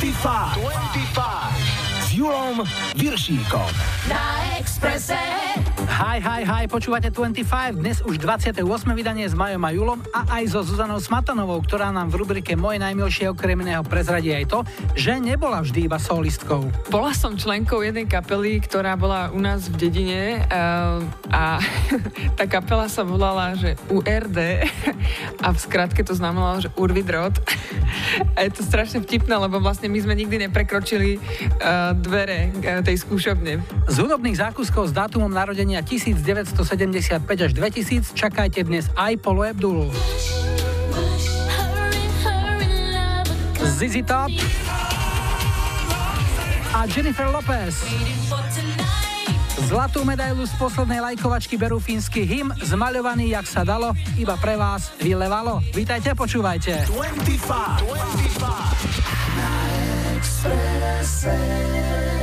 25. 25. S Julom Viršíkom. Na Expresse. Hi, hi, hi, počúvate 25, dnes už 28. vydanie s Majom a Julom a aj so Zuzanou Smatanovou, ktorá nám v rubrike Moje najmilšie okrem iného prezradí aj to, že nebola vždy iba solistkou. Bola som členkou jednej kapely, ktorá bola u nás v dedine uh, a tá kapela sa volala, že URD a v skratke to znamenalo, že Urvidrot. A je to strašne vtipné, lebo vlastne my sme nikdy neprekročili uh, dvere uh, tej skúšobne. Z hudobných zákuskov s dátumom narodenia 1975 až 2000 čakajte dnes aj Polo Abdul. Zizi Top a Jennifer Lopez. Zlatú medailu z poslednej lajkovačky berú fínsky hymn, zmaľovaný jak sa dalo, iba pre vás vylevalo. Vítajte, počúvajte. 25, 25.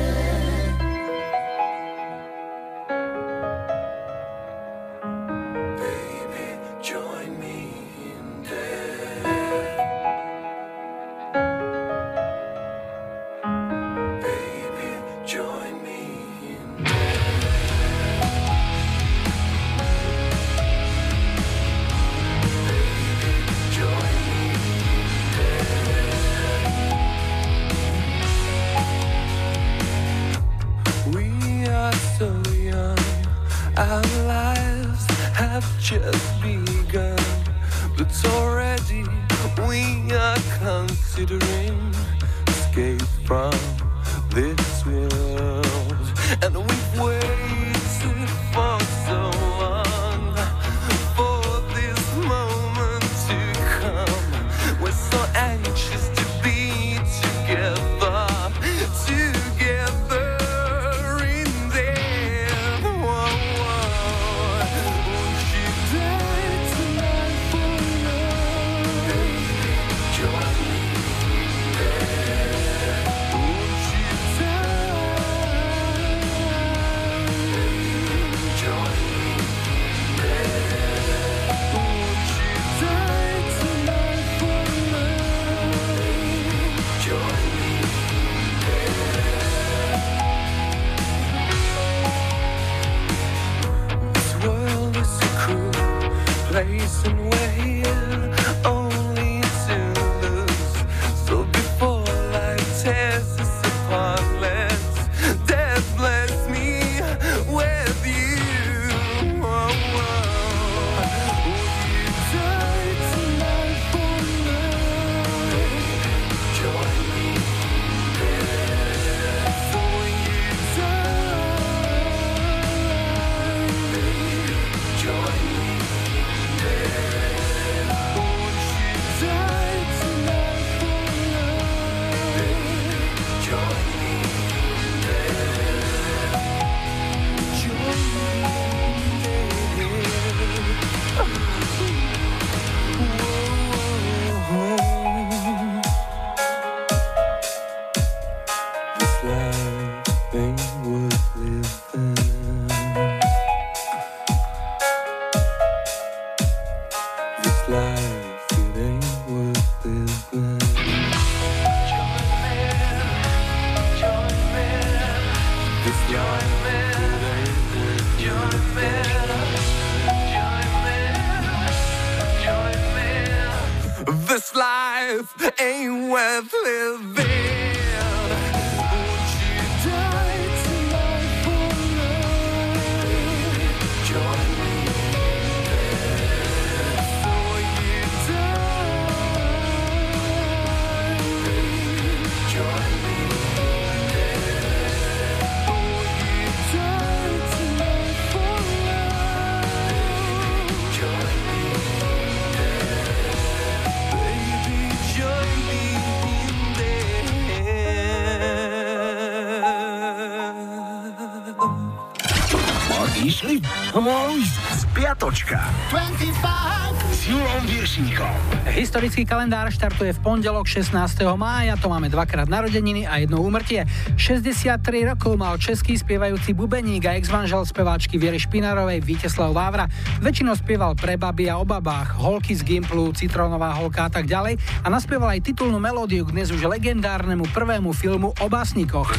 Historický kalendár štartuje v pondelok 16. mája, to máme dvakrát narodeniny a jedno úmrtie. 63 rokov mal český spievajúci bubeník a ex-manžel speváčky Viery Špinarovej Víteslav Vávra. Väčšinou spieval pre baby a o babách, holky z Gimplu, Citronová holka a tak ďalej a naspieval aj titulnú melódiu k dnes už legendárnemu prvému filmu o básnikoch.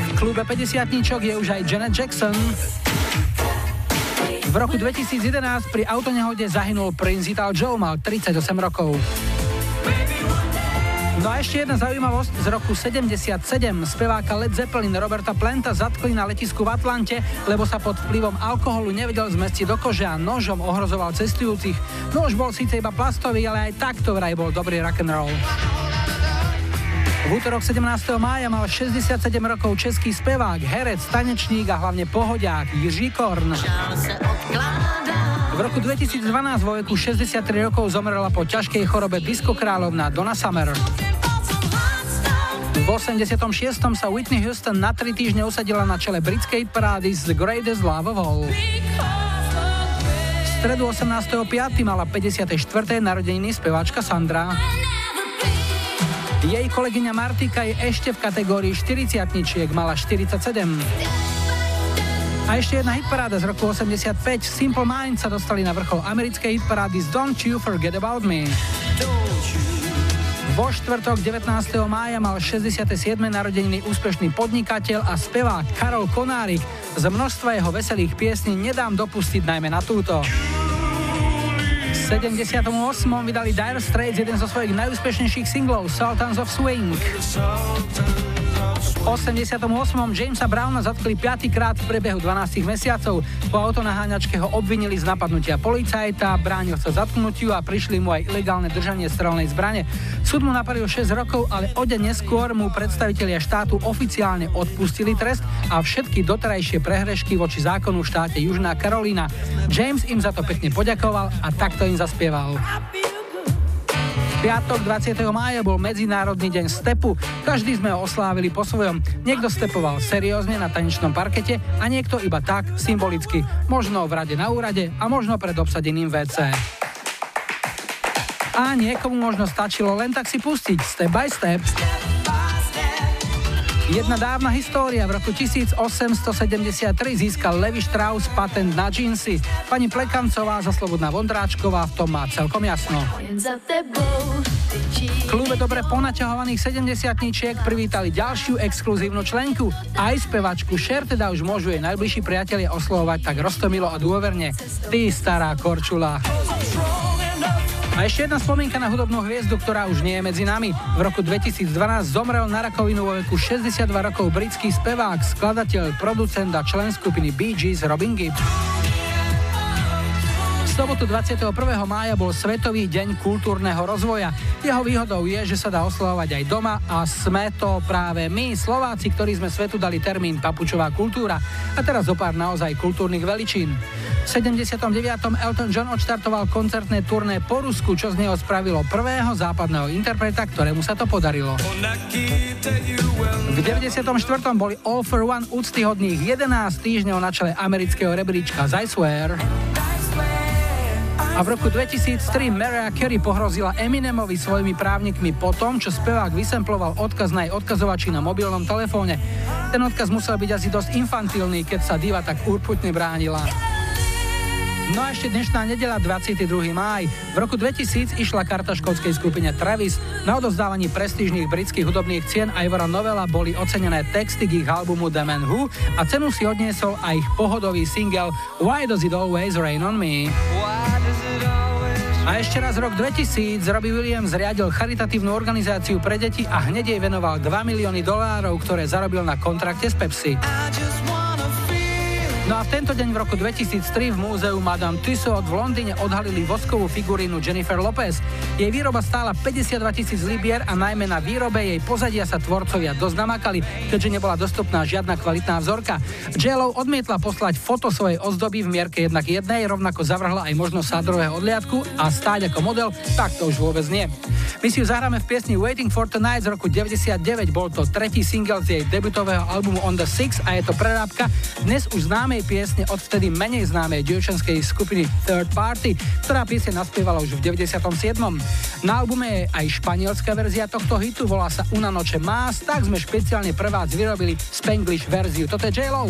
V klube 50 je už aj Janet Jackson. V roku 2011 pri autonehode zahynul Prince Ital Joe, mal 38 rokov. No a ešte jedna zaujímavosť z roku 77. Speváka Led Zeppelin Roberta Planta zatkli na letisku v Atlante, lebo sa pod vplyvom alkoholu nevedel zmestiť do kože a nožom ohrozoval cestujúcich. Nož bol síce iba plastový, ale aj takto vraj bol dobrý rock'n'roll. V útorok 17. mája mal 67 rokov český spevák, herec, tanečník a hlavne pohodiák Jiří Korn. V roku 2012 vo veku 63 rokov zomrela po ťažkej chorobe diskokráľovna Donna Summer. V 86. sa Whitney Houston na tri týždne usadila na čele britskej parády z The Greatest Love of All. V stredu 18.5. mala 54. narodeniny speváčka Sandra. Jej kolegyňa Martika je ešte v kategórii 40 mala 47. A ešte jedna hitparáda z roku 85. Simple Minds sa dostali na vrchol americkej hitparády z Don't You Forget About Me. Vo štvrtok 19. mája mal 67. narodeniny úspešný podnikateľ a spevák Karol Konárik. Z množstva jeho veselých piesní nedám dopustiť najmä na túto. 78. vydali Dire Straits jeden zo svojich najúspešnejších singlov Sultans of Swing. V 88. Jamesa Browna zatkli piatýkrát v priebehu 12 mesiacov. Po autonaháňačke ho obvinili z napadnutia policajta, bránil sa zatknutiu a prišli mu aj ilegálne držanie strelnej zbrane. Súd mu napadil 6 rokov, ale o deň neskôr mu predstavitelia štátu oficiálne odpustili trest a všetky doterajšie prehrešky voči zákonu v štáte Južná Karolína. James im za to pekne poďakoval a takto im zaspieval. Piatok 20. mája bol Medzinárodný deň stepu. Každý sme ho oslávili po svojom. Niekto stepoval seriózne na tanečnom parkete a niekto iba tak, symbolicky. Možno v rade na úrade a možno pred obsadeným WC. A niekomu možno stačilo len tak si pustiť step by step. Jedna dávna história. V roku 1873 získal Levi Strauss patent na džínsy. Pani Plekancová za Slobodná Vondráčková v tom má celkom jasno. V klube dobre ponaťahovaných 70 privítali ďalšiu exkluzívnu členku. Aj spevačku Šer teda už môžu jej najbližší priatelia oslovovať tak roztomilo a dôverne. Ty stará korčula. A ešte jedna spomienka na hudobnú hviezdu, ktorá už nie je medzi nami. V roku 2012 zomrel na rakovinu vo veku 62 rokov britský spevák, skladateľ, producent a člen skupiny Bee Gees Robin Gibb. V sobotu 21. mája bol Svetový deň kultúrneho rozvoja. Jeho výhodou je, že sa dá oslovovať aj doma a sme to práve my, Slováci, ktorí sme svetu dali termín papučová kultúra. A teraz zo pár naozaj kultúrnych veličín. 79. Elton John odštartoval koncertné turné po Rusku, čo z neho spravilo prvého západného interpreta, ktorému sa to podarilo. V 94. boli All for One úctyhodných 11 týždňov na čele amerického rebríčka I Swear. A v roku 2003 Mariah Carey pohrozila Eminemovi svojimi právnikmi po tom, čo spevák vysemploval odkaz na jej odkazovači na mobilnom telefóne. Ten odkaz musel byť asi dosť infantilný, keď sa diva tak urputne bránila. No a ešte dnešná nedela 22. máj. V roku 2000 išla karta škótskej skupine Travis. Na odozdávaní prestížnych britských hudobných cien Ivora Novela boli ocenené texty k ich albumu The Man Who a cenu si odniesol aj ich pohodový single Why Does It Always Rain On Me. A ešte raz rok 2000 Robbie Williams zriadil charitatívnu organizáciu pre deti a hneď jej venoval 2 milióny dolárov, ktoré zarobil na kontrakte s Pepsi. No a v tento deň v roku 2003 v múzeu Madame Tussauds v Londýne odhalili voskovú figurínu Jennifer Lopez. Jej výroba stála 52 tisíc libier a najmä na výrobe jej pozadia sa tvorcovia dosť namakali, keďže nebola dostupná žiadna kvalitná vzorka. JLO odmietla poslať foto svojej ozdoby v mierke jednak jednej, rovnako zavrhla aj možnosť sádrového odliadku a stáť ako model, tak to už vôbec nie. My si ju zahráme v piesni Waiting for Tonight z roku 99, bol to tretí single z jej debutového albumu On the Six a je to prerábka dnes už známej piesne od vtedy menej známej dievčenskej skupiny Third Party, ktorá piesne naspievala už v 97. Na albume je aj španielská verzia tohto hitu, volá sa Una Noche Más, tak sme špeciálne pre vás vyrobili Spanglish verziu. Toto je J-Lo.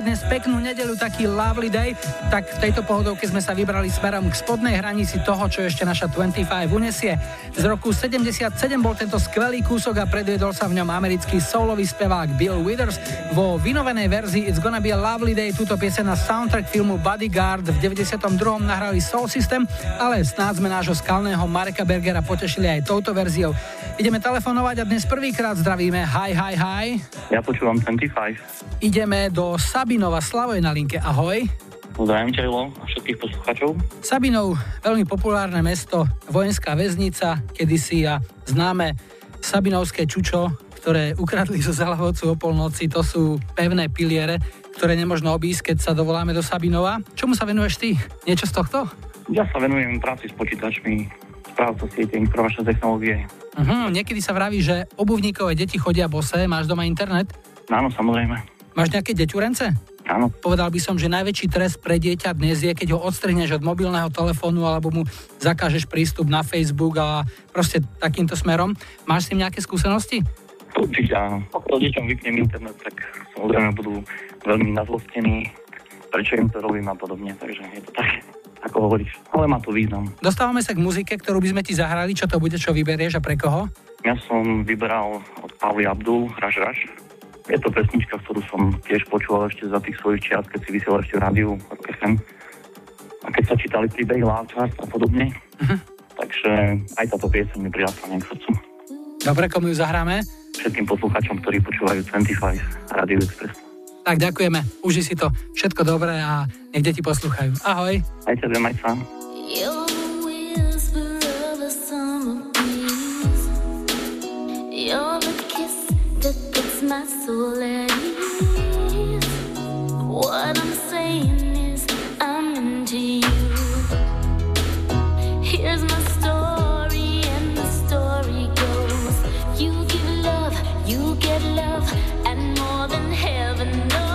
Máte dnes peknú nedelu, taký lovely day. Tak v tejto pohodovke sme sa vybrali smerom k spodnej hranici toho, čo ešte naša 25 unesie. Z roku 77 bol tento skvelý kúsok a predviedol sa v ňom americký soulový spevák Bill Withers. Vo vynovenej verzii It's Gonna Be a Lovely Day túto piesen na soundtrack filmu Bodyguard v 92. nahrali Soul System, ale snáď sme nášho skalného Mareka Bergera potešili aj touto verziou. Ideme telefonovať a dnes prvýkrát zdravíme. Hi, hi, hi. Ja počúvam 25. Ideme do Sabinova. Slavo je na linke. Ahoj. Zdravím a všetkých poslucháčov. Sabinov, veľmi populárne mesto, vojenská väznica, kedysi a známe Sabinovské čučo, ktoré ukradli zo Zalahovcu o polnoci. To sú pevné piliere, ktoré nemožno obísť, keď sa dovoláme do Sabinova. Čomu sa venuješ ty? Niečo z tohto? Ja sa venujem práci s počítačmi, správca siete informačné technológie. Uh-huh, niekedy sa vraví, že obuvníkové deti chodia bose. Máš doma internet? Áno, samozrejme. Máš nejaké deťurence? Áno. Povedal by som, že najväčší trest pre dieťa dnes je, keď ho odstrihneš od mobilného telefónu alebo mu zakážeš prístup na Facebook a proste takýmto smerom. Máš s tým nejaké skúsenosti? Určite áno. Pokiaľ deťom vypnem internet, tak samozrejme budú veľmi nazlostení, prečo im to robím a podobne, takže je to tak, ako hovoríš. Ale má to význam. Dostávame sa k muzike, ktorú by sme ti zahrali. Čo to bude, čo vyberieš a pre koho? Ja som vyberal od Pavly Abdul Raž Raž. Je to pesnička, ktorú som tiež počúval ešte za tých svojich čias, keď si vysielal ešte v rádiu Rock FM. A keď sa čítali príbehy Lávčas a podobne. Mhm. Takže aj táto pieseň mi prirastla nejak k srdcu. Dobre, komu ju zahráme? Všetkým poslucháčom, ktorí počúvajú 25 Radio Express. Tak ďakujeme, uži si to. Všetko dobré a nech deti poslúchajú. Ahoj. Aj tebe, maj sa. You're the my soul at ease. What I'm saying is, I'm into you. Here's my story, and the story goes: You give love, you get love, and more than heaven knows.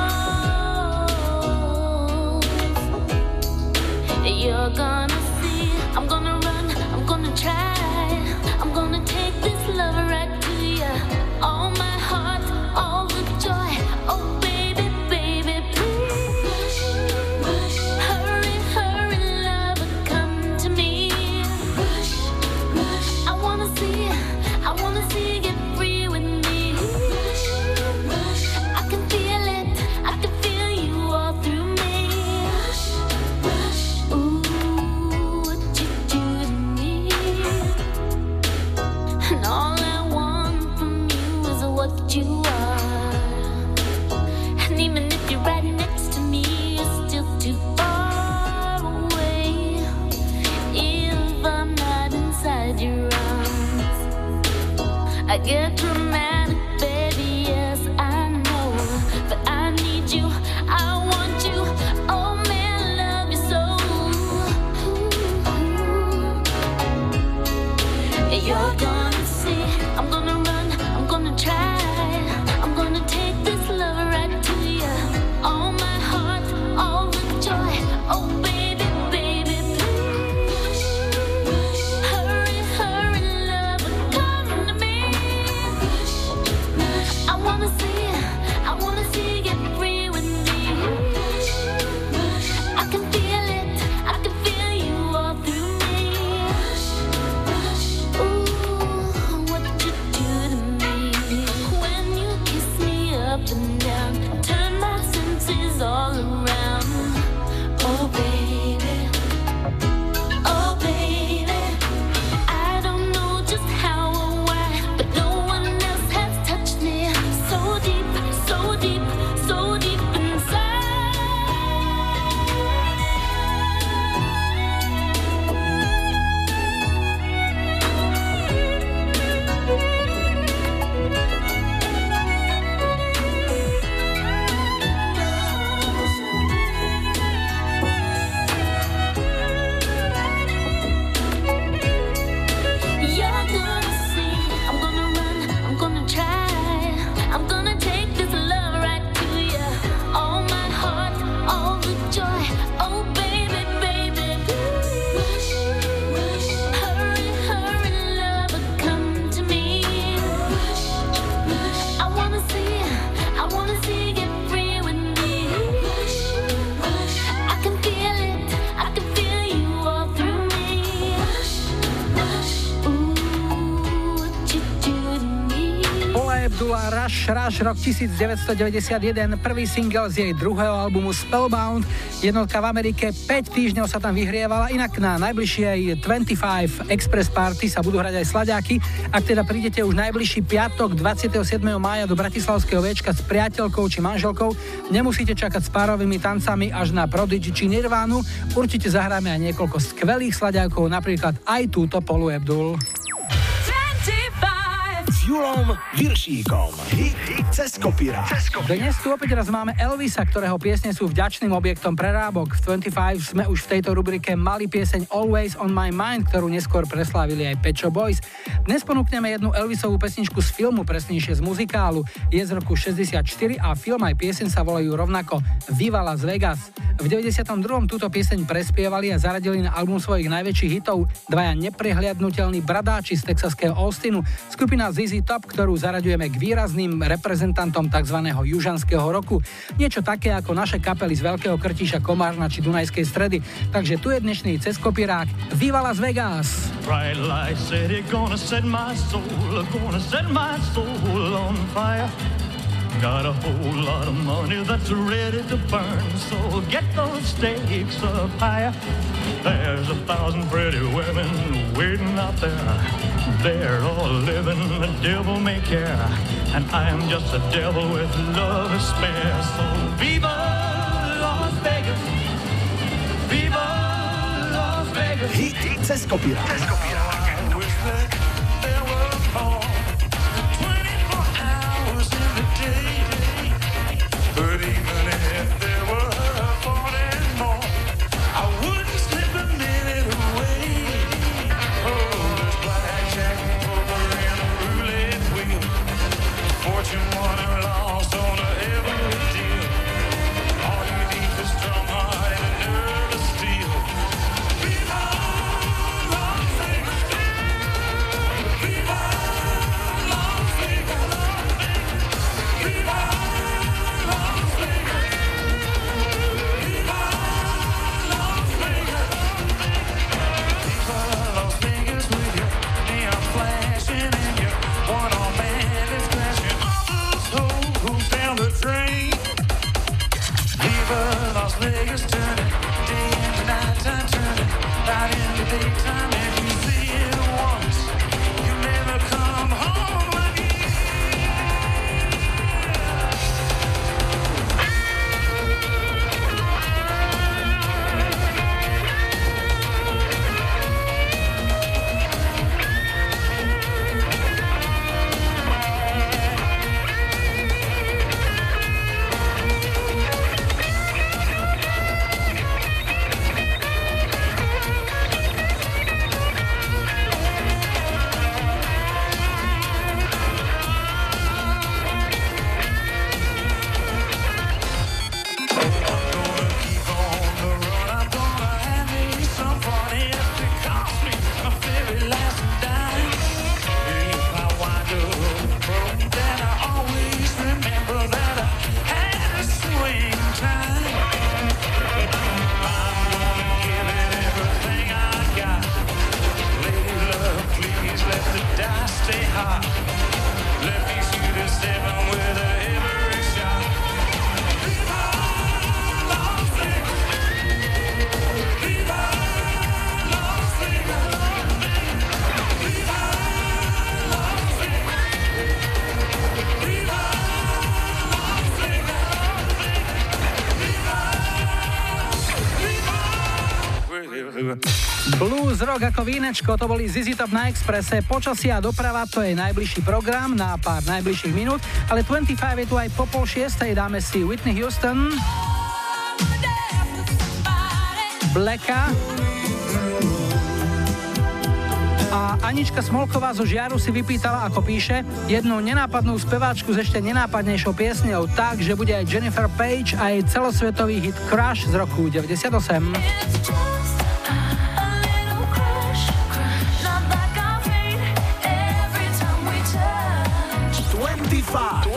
You're gonna see, I'm gonna rok 1991, prvý single z jej druhého albumu Spellbound. Jednotka v Amerike 5 týždňov sa tam vyhrievala, inak na najbližšej 25 Express Party sa budú hrať aj slaďáky. Ak teda prídete už najbližší piatok 27. mája do Bratislavského večka s priateľkou či manželkou, nemusíte čakať s párovými tancami až na Prodigy či Nirvánu. Určite zahráme aj niekoľko skvelých slaďákov, napríklad aj túto Polu Abdul. Julom Viršíkom. Hit, cez kopírák. Dnes tu opäť raz máme Elvisa, ktorého piesne sú vďačným objektom prerábok. V 25 sme už v tejto rubrike mali pieseň Always on my mind, ktorú neskôr preslávili aj Pecho Boys. Dnes ponúkneme jednu Elvisovú pesničku z filmu, presnejšie z muzikálu. Je z roku 64 a film aj pieseň sa volajú rovnako Viva Las Vegas. V 92. túto pieseň prespievali a zaradili na album svojich najväčších hitov dvaja neprehliadnutelní bradáči z texaského Austinu, skupina ZZ Top, ktorú zaraďujeme k výrazným reprezentantom tzv. južanského roku. Niečo také ako naše kapely z Veľkého Krtiša, Komárna či Dunajskej stredy. Takže tu je dnešný cez kopírák Viva Las Vegas! Bright. Got a whole lot of money that's ready to burn, so get those stakes up higher. There's a thousand pretty women waiting out there. They're all living the devil may care, and I'm just a devil with love to spare. So viva Las Vegas, viva Las Vegas. Hit, hit se skopira. Se skopira. Rok ako vínečko, to boli Zizi Top na Expresse, počasia a doprava, to je najbližší program na pár najbližších minút, ale 25 je tu aj po pol šiestej, dáme si Whitney Houston, Blacka. A Anička Smolková zo Žiaru si vypýtala, ako píše, jednu nenápadnú speváčku s ešte nenápadnejšou piesňou, tak, že bude aj Jennifer Page a jej celosvetový hit Crush z roku 98. 25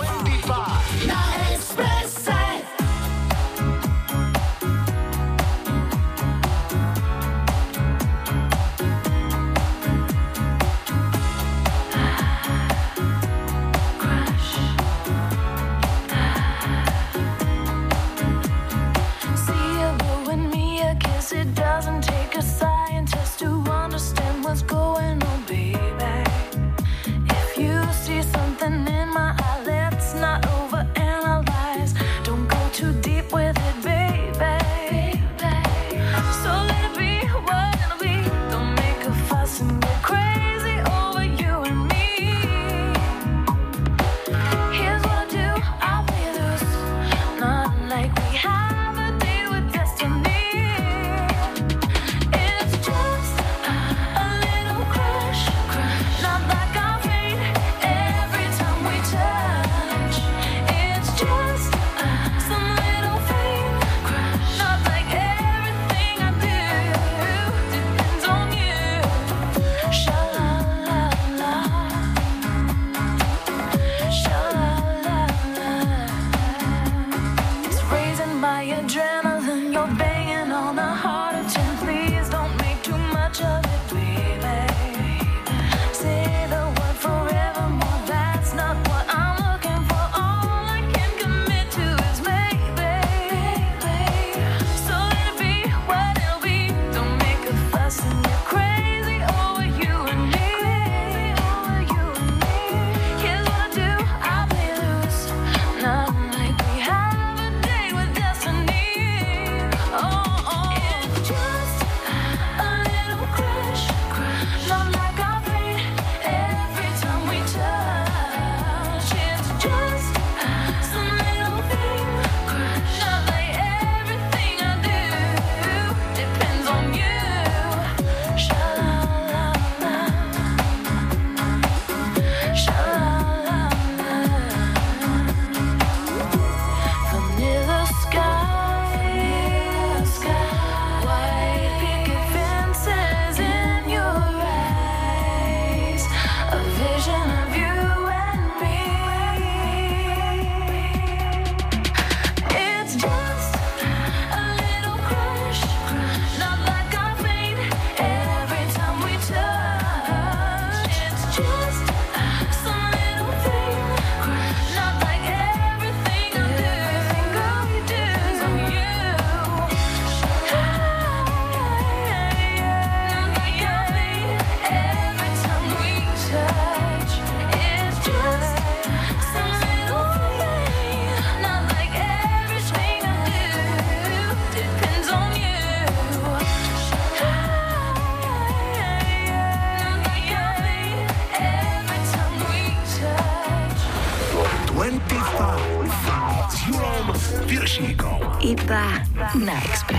na Exprese.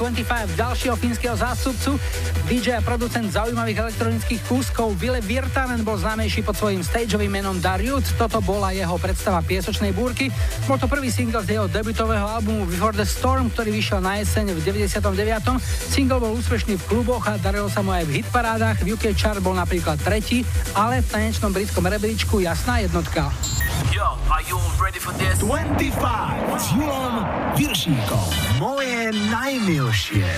25 ďalšieho fínskeho zástupcu. DJ a producent zaujímavých elektronických kúskov Ville Virtanen bol známejší pod svojím stageovým menom Dariut. Toto bola jeho predstava piesočnej búrky. Bol to prvý single z jeho debutového albumu Before the Storm, ktorý vyšiel na jeseň v 99. Single bol úspešný v kluboch a darilo sa mu aj v hitparádach. V UK chart bol napríklad tretí, ale v tanečnom britskom rebríčku jasná jednotka. Yo, are you ready for this? 25 s Julom Viršíkom. Moje najmilšie.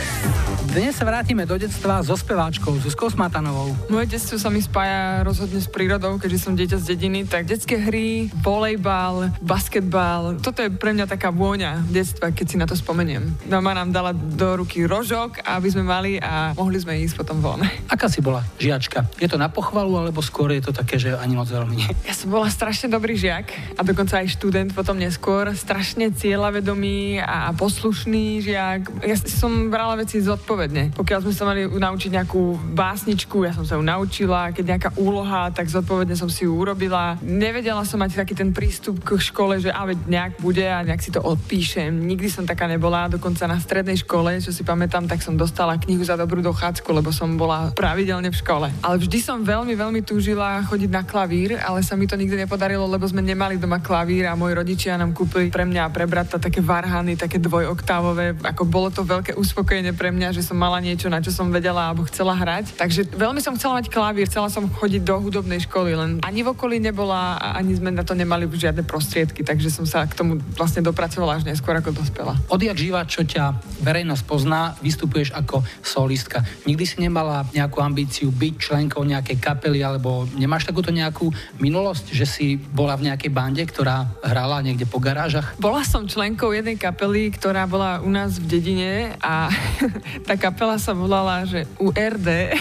Dnes sa vrátime do detstva so speváčkou Zuzkou Smatanovou. Moje detstvo sa mi spája rozhodne s prírodou, keďže som dieťa z dediny, tak detské hry, volejbal, basketbal, toto je pre mňa taká vôňa detstva, keď si na to spomeniem. Mama nám dala do ruky rožok, aby sme mali a mohli sme ísť potom von. Aká si bola žiačka? Je to na pochvalu, alebo skôr je to také, že ani moc veľmi nie? Ja som bola strašne dobrý žiak a dokonca aj študent potom neskôr, strašne cieľavedomý a poslušný slušný žiak. Ja som brala veci zodpovedne. Pokiaľ sme sa mali naučiť nejakú básničku, ja som sa ju naučila. Keď nejaká úloha, tak zodpovedne som si ju urobila. Nevedela som mať taký ten prístup k škole, že ale nejak bude a nejak si to odpíšem. Nikdy som taká nebola. Dokonca na strednej škole, čo si pamätám, tak som dostala knihu za dobrú dochádzku, lebo som bola pravidelne v škole. Ale vždy som veľmi, veľmi túžila chodiť na klavír, ale sa mi to nikdy nepodarilo, lebo sme nemali doma klavír a moji rodičia nám kúpili pre mňa a pre brata také varhany, také dvojoktáv hlávové, ako bolo to veľké uspokojenie pre mňa, že som mala niečo, na čo som vedela alebo chcela hrať. Takže veľmi som chcela mať klavír, chcela som chodiť do hudobnej školy, len ani v okolí nebola ani sme na to nemali žiadne prostriedky, takže som sa k tomu vlastne dopracovala až neskôr ako dospela. Odjak živa, čo ťa verejnosť pozná, vystupuješ ako solistka. Nikdy si nemala nejakú ambíciu byť členkou nejakej kapely alebo nemáš takúto nejakú minulosť, že si bola v nejakej bande, ktorá hrala niekde po garážach? Bola som členkou jednej kapely, ktorá bola u nás v dedine a tá kapela sa volala, že URD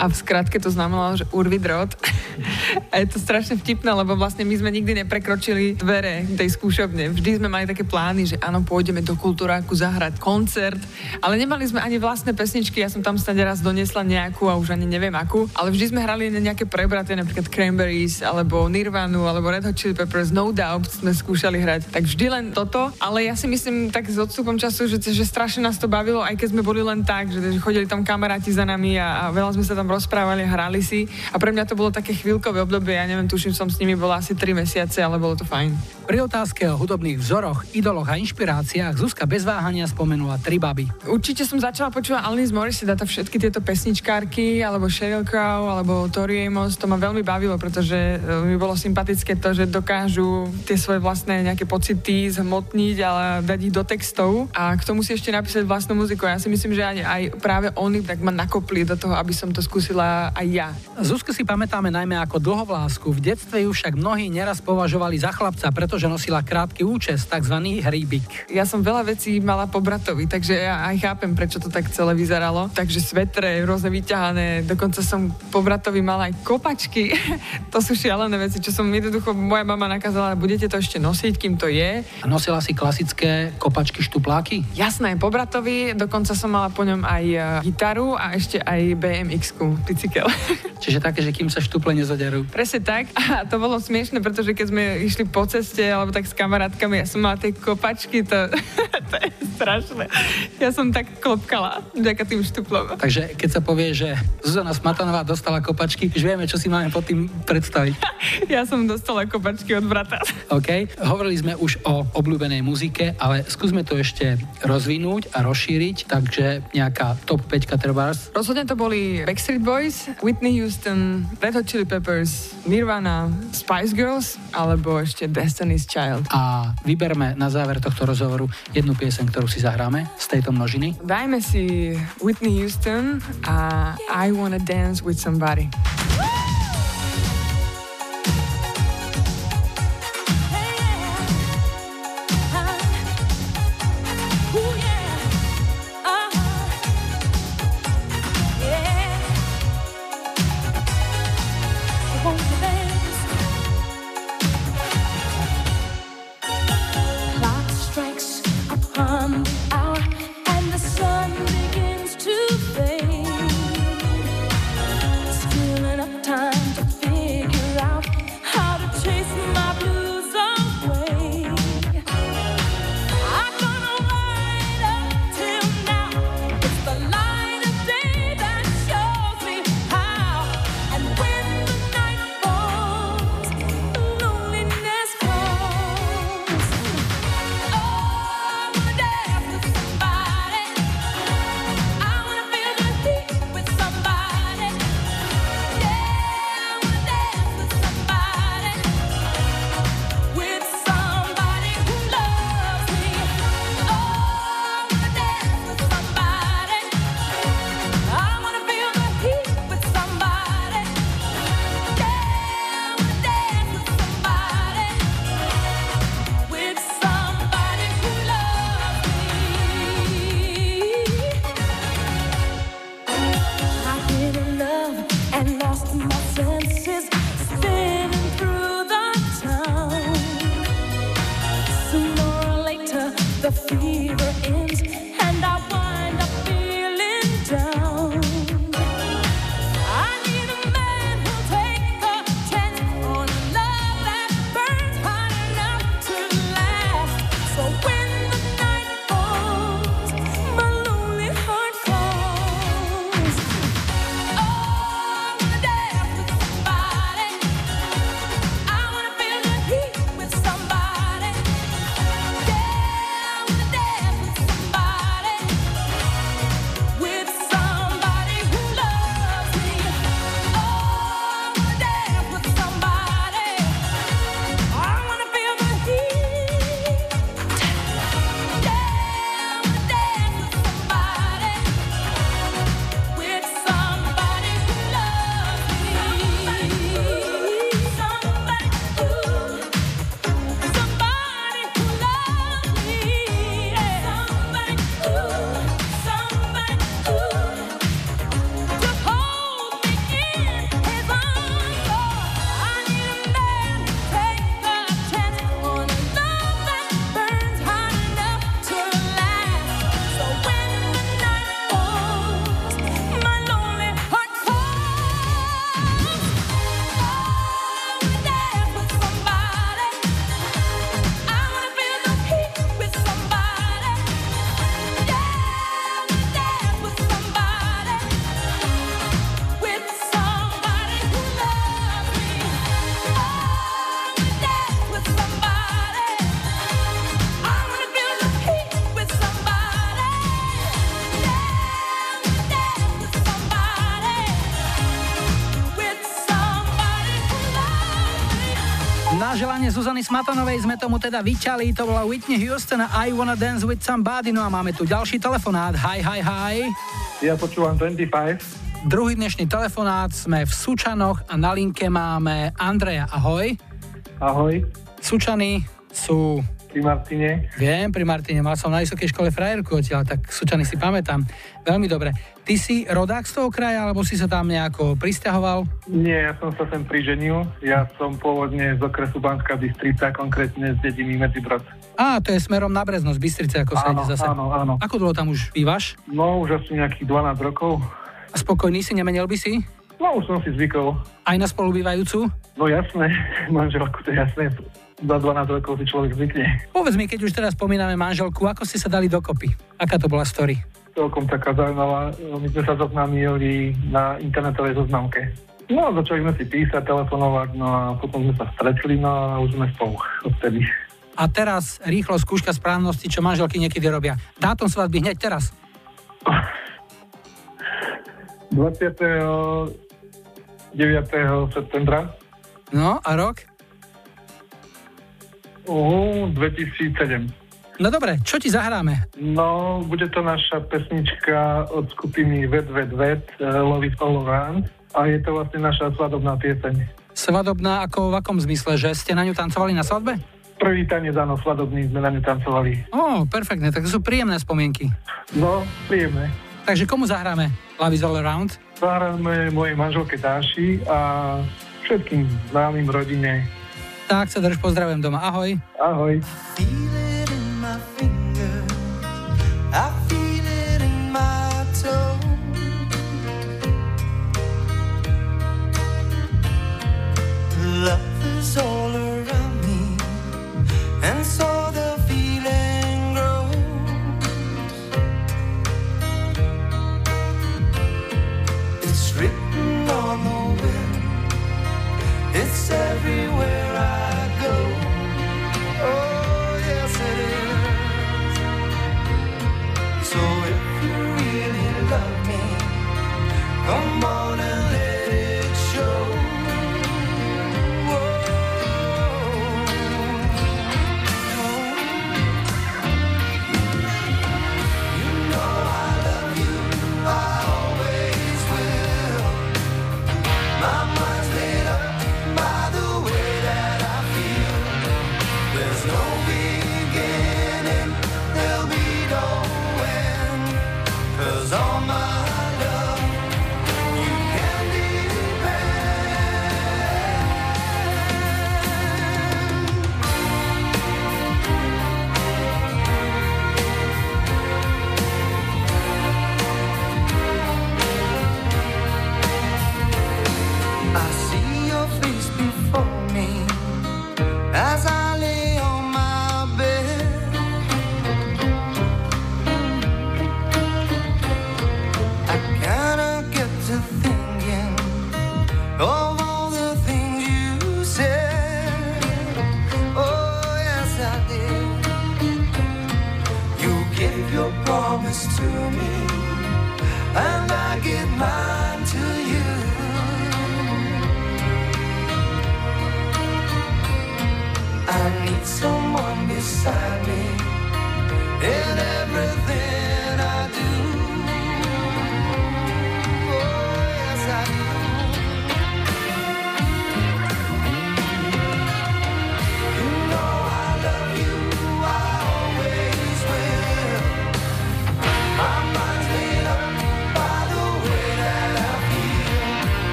a v skratke to znamenalo, že Urvidrot. A je to strašne vtipné, lebo vlastne my sme nikdy neprekročili dvere tej skúšobne. Vždy sme mali také plány, že áno, pôjdeme do kultúráku zahrať koncert, ale nemali sme ani vlastné pesničky. Ja som tam snad raz doniesla nejakú a už ani neviem akú, ale vždy sme hrali nejaké prebraté, napríklad Cranberries, alebo Nirvanu, alebo Red Hot Chili Peppers, No Doubt sme skúšali hrať. Tak vždy len toto, ale ja si myslím tak s odstupom času, že, že strašne nás to bavilo, aj keď sme boli len tak, že, že chodili tam kamaráti za nami a, a veľa sme sa tam rozprávali, hrali si a pre mňa to bolo také chvíľkové obdobie, ja neviem, tuším, som s nimi bola asi 3 mesiace, ale bolo to fajn. Pri otázke o hudobných vzoroch, idoloch a inšpiráciách Zuzka bez váhania spomenula tri baby. Určite som začala počúvať Alanis Morissette, to všetky tieto pesničkárky, alebo Sheryl Crow, alebo Tori Amos, to ma veľmi bavilo, pretože e, mi bolo sympatické to, že dokážu tie svoje vlastné nejaké pocity zhmotniť a dať ich do textov a k tomu si ešte napísať vlastnú muziku. Ja si myslím, že aj, aj práve oni tak ma nakopli do toho, aby som to skúsila aj ja. Zuzku si pamätáme najmä ako dlhovlásku. V detstve ju však mnohí neraz považovali za chlapca, pretože nosila krátky účes, tzv. hríbik. Ja som veľa vecí mala po bratovi, takže ja aj chápem, prečo to tak celé vyzeralo. Takže svetre, rôzne vyťahané, dokonca som po bratovi mala aj kopačky. to sú šialené veci, čo som jednoducho, moja mama nakázala, budete to ešte nosiť, kým to je. A nosila si klasické kopačky štupláky? Jasné, po bratovi, dokonca som mala po ňom aj e, gitaru a ešte aj BMX-ku, bicykel. Čiže také, že kým sa štuple nezaderú. Presne tak. A to bolo smiešne, pretože keď sme išli po ceste, alebo tak s kamarátkami, ja som mala tie kopačky, to, to je strašné. Ja som tak klopkala, vďaka tým štuplom. Takže keď sa povie, že Zuzana Smatanová dostala kopačky, už vieme, čo si máme pod tým predstaviť. ja som dostala kopačky od brata. OK. Hovorili sme už o obľúbenej muzike, ale skúsme to ešte rozvinúť a rozšíriť, takže nejaká top 5 trebárs. Rozhodne to boli Backstreet Boys, Whitney Houston, Red Hot Chili Peppers, Nirvana, Spice Girls alebo ešte Destiny's Child. A vyberme na záver tohto rozhovoru jednu piesen, ktorú si zahráme z tejto množiny. Dajme si Whitney Houston a I Wanna Dance With Somebody. Clock Smatanovej sme tomu teda vyťali, to bola Whitney Houston a I Wanna Dance With Somebody, no a máme tu ďalší telefonát. Hi, hi, hi. Ja počúvam 25. Druhý dnešný telefonát, sme v Sučanoch a na linke máme Andreja. Ahoj. Ahoj. Sučany sú pri Martine. Viem, pri Martine. Mal som na vysokej škole frajerku odtiaľ, tak Sučany si pamätám. Veľmi dobre. Ty si rodák z toho kraja, alebo si sa tam nejako pristahoval? Nie, ja som sa sem priženil. Ja som pôvodne z okresu Banská Bystrica, konkrétne z dediny Medzibrod. Á, to je smerom na Brezno z Bystrice, ako sa ide zase. Áno, áno. Ako dlho tam už bývaš? No, už asi nejakých 12 rokov. A spokojný si, nemenil by si? No, už som si zvykol. Aj na spolubývajúcu? No jasné, manželku, to je jasné. Za 12 rokov si človek zvykne. Povedz mi, keď už teraz spomíname manželku, ako ste sa dali dokopy? Aká to bola story? Celkom taká zaujímavá. My sme sa zoznámili na internetovej zoznamke. No, začali sme si písať, telefonovať, no a potom sme sa stretli, no a už sme spolu odtedy. A teraz rýchlo skúška správnosti, čo manželky niekedy robia. Dátum svadby hneď teraz. 29. septembra. No a rok? Uh, 2007. No dobre, čo ti zahráme? No, bude to naša pesnička od skupiny Vet Vet Vet, uh, Love is All Around a je to vlastne naša svadobná pieseň. Svadobná ako v akom zmysle, že ste na ňu tancovali na svadbe? Prvý tanec, áno, svadobný sme na ňu tancovali. Ó, oh, perfektne, tak sú príjemné spomienky. No, príjemné. Takže komu zahráme Love is All Around? Zahráme mojej manželke Dáši a všetkým známym rodine. Tak sa drž, pozdravujem doma. Ahoj. Ahoj. I feel it in my toe. Love is all around me, and so the feeling grows. It's written on the wind, it's everywhere come on me, and I give mine to you. I need someone beside me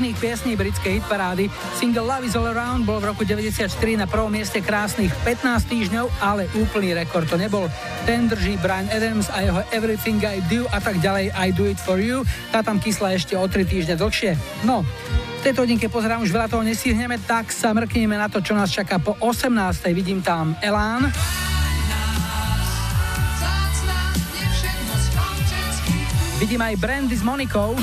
rekordných piesní britskej hitparády. Single Love is All Around bol v roku 94 na prvom mieste krásnych 15 týždňov, ale úplný rekord to nebol. Ten drží Brian Adams a jeho Everything I Do a tak ďalej I Do It For You. Tá tam kysla ešte o 3 týždne dlhšie. No, v tejto hodinke pozerám, už veľa toho nestihneme, tak sa mrkneme na to, čo nás čaká po 18. Vidím tam Elán. Vidím aj Brandy s Monikou.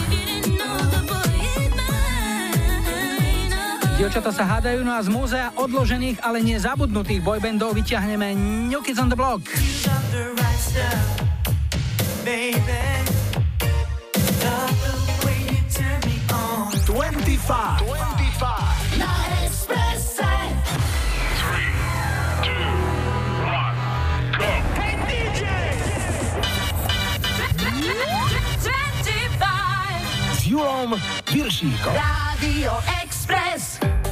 Dievčata sa hádajú, no a z múzea odložených, ale nezabudnutých boybandov vyťahneme New Kids on the Block. S Julom Viršíkom. Rádio Express.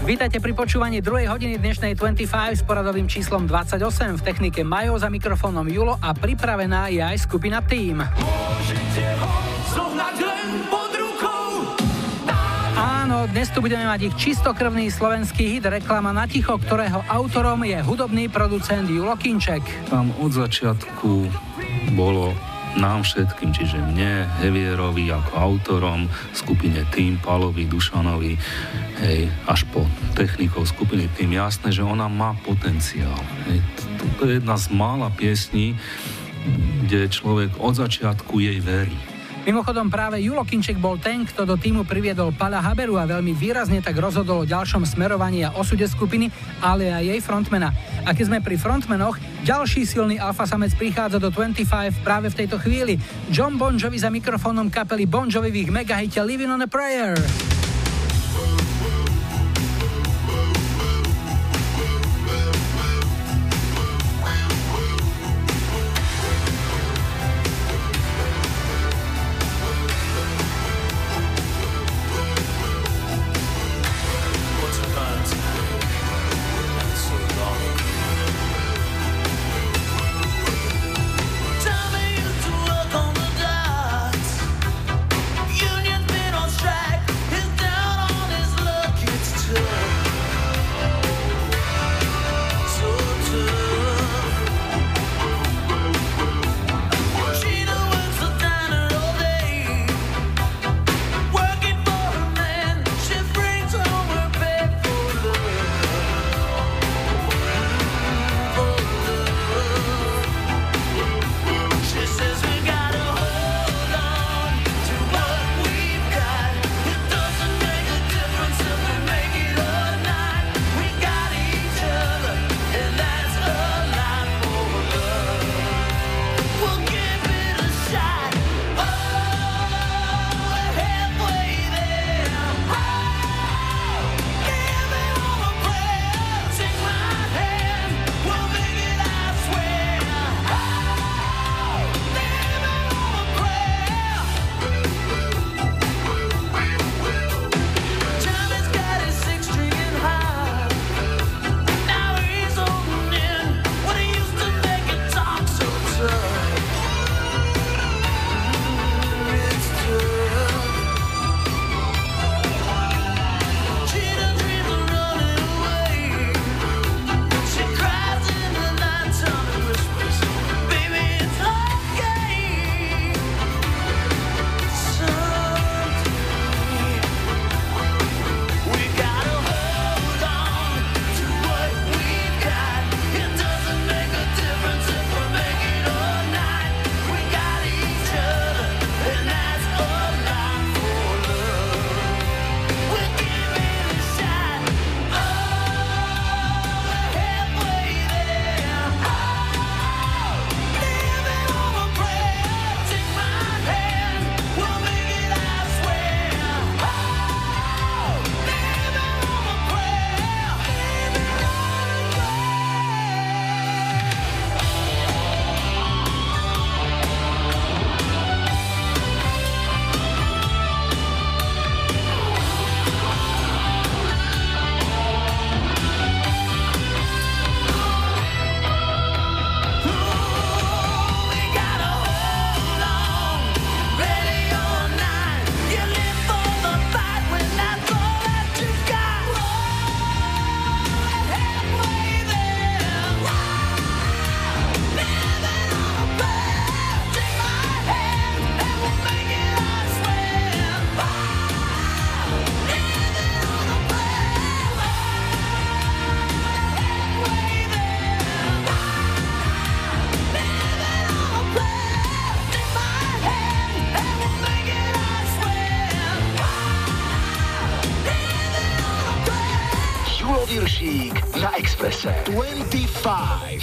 Vítajte pri počúvaní druhej hodiny dnešnej 25 s poradovým číslom 28. V technike Majo za mikrofónom Julo a pripravená je aj skupina Team. Áno, dnes tu budeme mať ich čistokrvný slovenský hit reklama na ticho, ktorého autorom je hudobný producent Julo Kinček. Tam od začiatku bolo nám všetkým, čiže mne, Hevierovi ako autorom, skupine Tým, Palovi, Dušanovi, hej, až po technikov skupiny Tým, jasné, že ona má potenciál. Hej. To je jedna z mála piesní, kde človek od začiatku jej verí. Mimochodom práve Julo Kinček bol ten, kto do týmu priviedol Pala Haberu a veľmi výrazne tak rozhodol o ďalšom smerovaní a osude skupiny, ale aj jej frontmana. A keď sme pri frontmenoch, ďalší silný alfa samec prichádza do 25 práve v tejto chvíli. John Bon Jovi za mikrofónom kapely Bon Jovi v ich megahite Living on a Prayer. 25.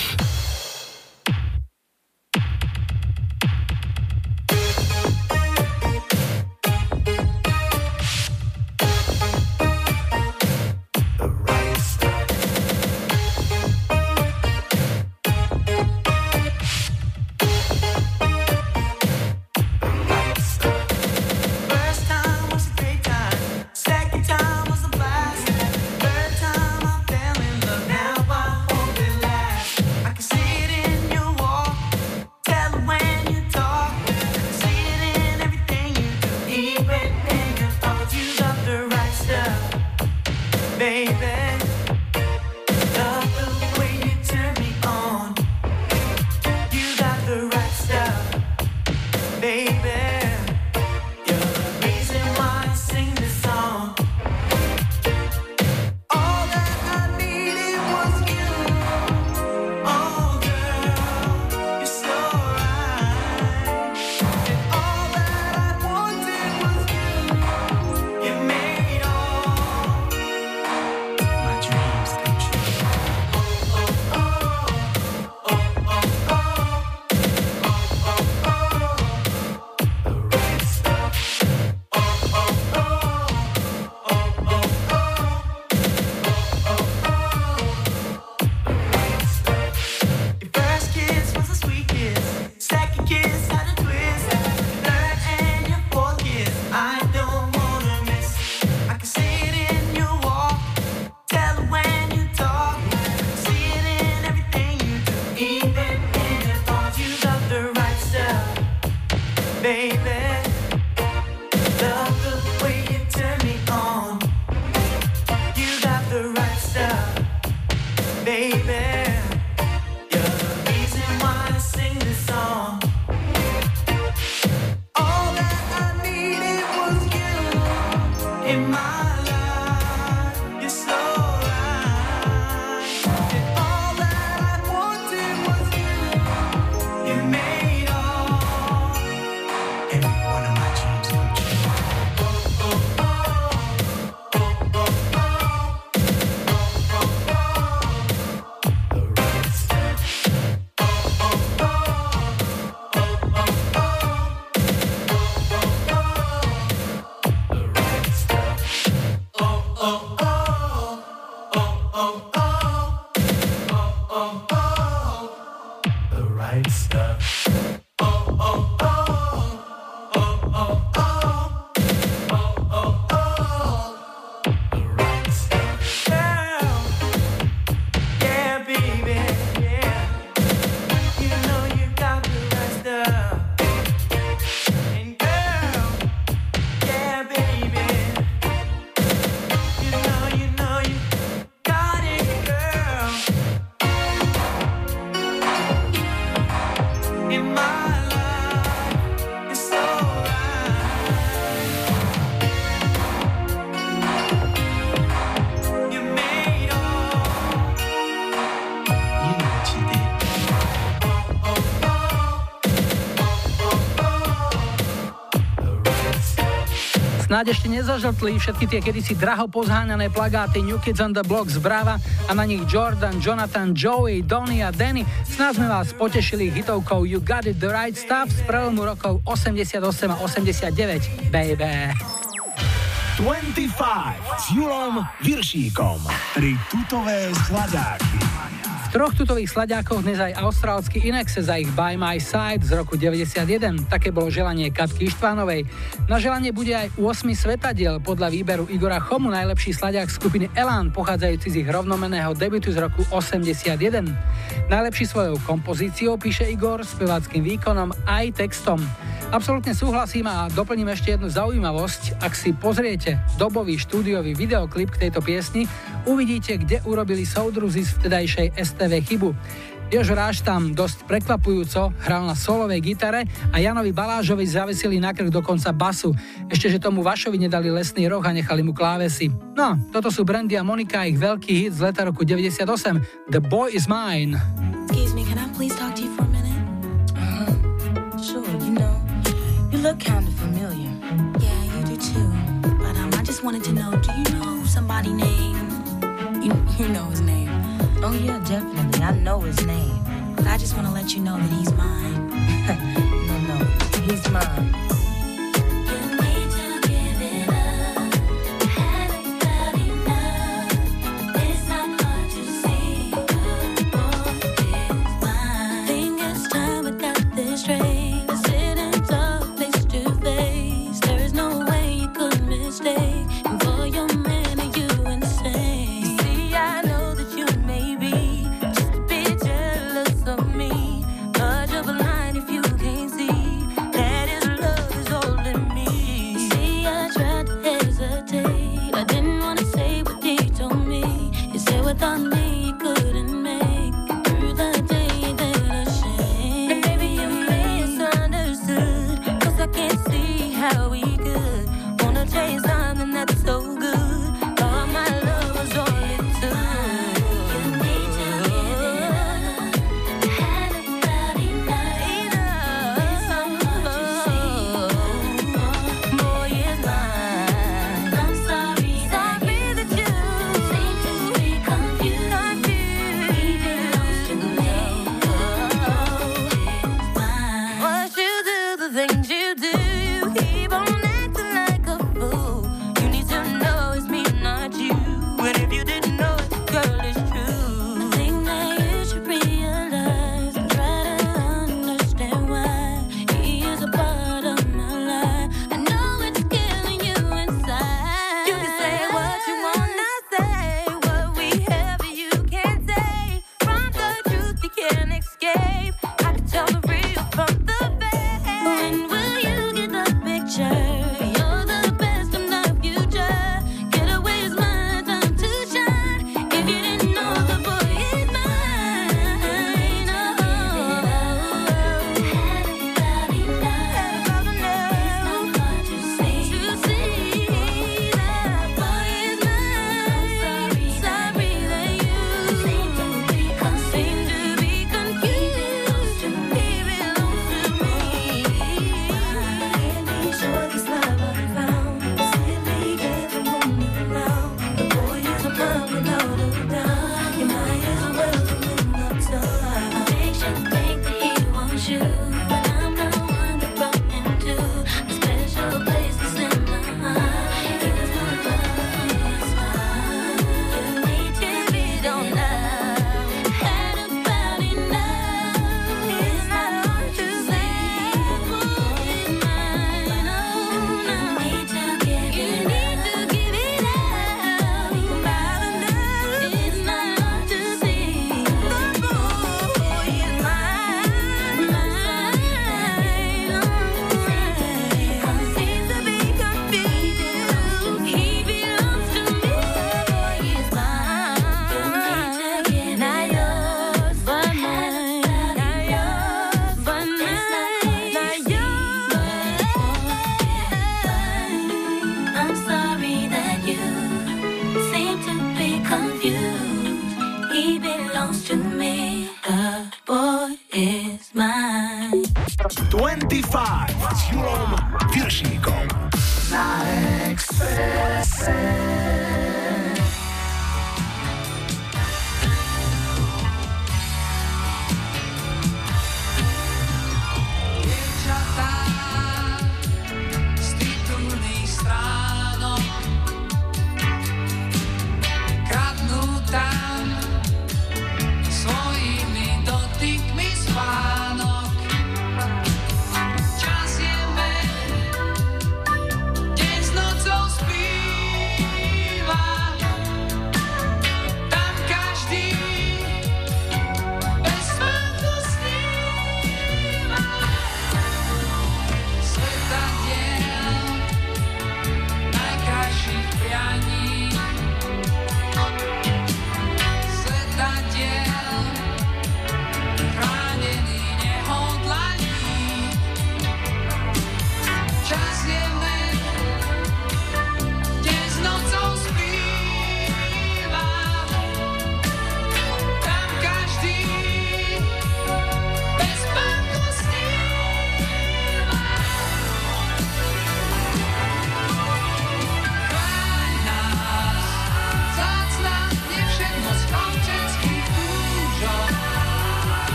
Nezažltli všetky tie kedysi draho pozháňané plagáty New Kids on the Block z Brava a na nich Jordan, Jonathan, Joey, Donny a Danny. Snáď sme vás potešili hitovkou You Got It The Right Stuff z prelomu rokov 88 a 89. Baby. 25 s Julom Viršíkom. Tri tutové sladáky. Troch tutových sladiákoch dnes aj austrálsky Inexe za ich By My Side z roku 91. Také bolo želanie Katky Ištvánovej. Na želanie bude aj 8 svetadiel podľa výberu Igora Chomu najlepší sladiak skupiny Elan, pochádzajúci z ich rovnomeného debutu z roku 81. Najlepší svojou kompozíciou píše Igor, speváckým výkonom aj textom. Absolútne súhlasím a doplním ešte jednu zaujímavosť. Ak si pozriete dobový štúdiový videoklip k tejto piesni, uvidíte, kde urobili soudruzi z vtedajšej STV chybu. Jož Ráš tam dosť prekvapujúco hral na solovej gitare a Janovi Balážovi zavesili na krk dokonca basu. Ešte, že tomu Vašovi nedali lesný roh a nechali mu klávesy. No, toto sú Brandy a Monika ich veľký hit z leta roku 98. The Boy is Mine. Excuse me, can I please talk to you for a minute? Sure, you know, you look kind of familiar. Yeah, you do too. But um, I just wanted to know, do you know somebody named You, you know his name. Oh, yeah, definitely. I know his name. I just want to let you know that he's mine. no, no, he's mine. you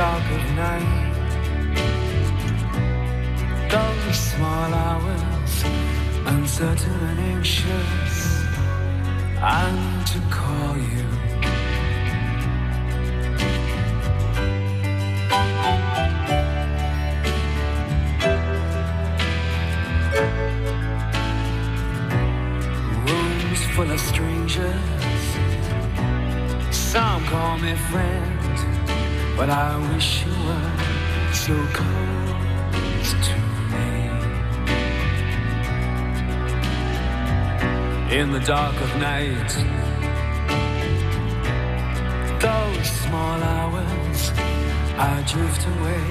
dark of night. Those small hours, uncertain and anxious. I need to call you. But I wish you were so close to me. In the dark of night, those small hours, I drift away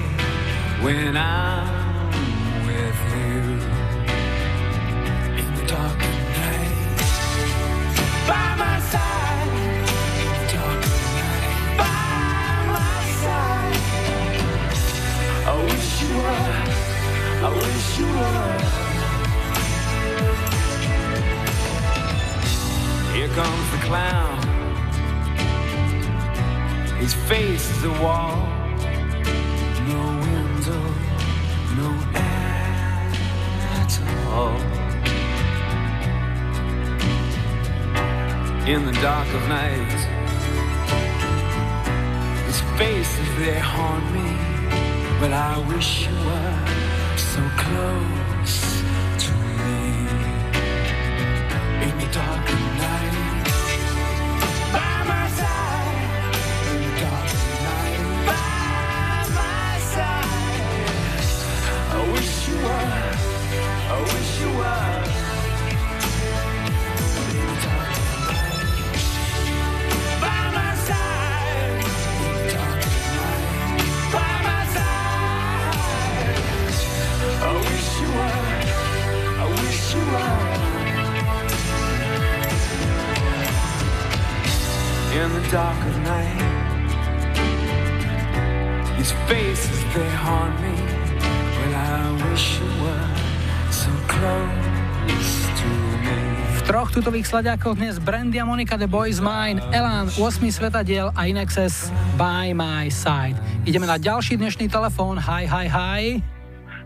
when I'm clown. His face is a wall. No window, no air at all. In the dark of night, his face is there haunt me. But I wish you were so close dark of night, his face is there haunt me. Well, I wish you were so close to me. V troch tutových sladiakoch dnes Brandy a Monika The Boys Mine, Elan, 8 svetadiel a Inexes By My Side. Ideme na ďalší dnešný telefón. Hi, hi, hi.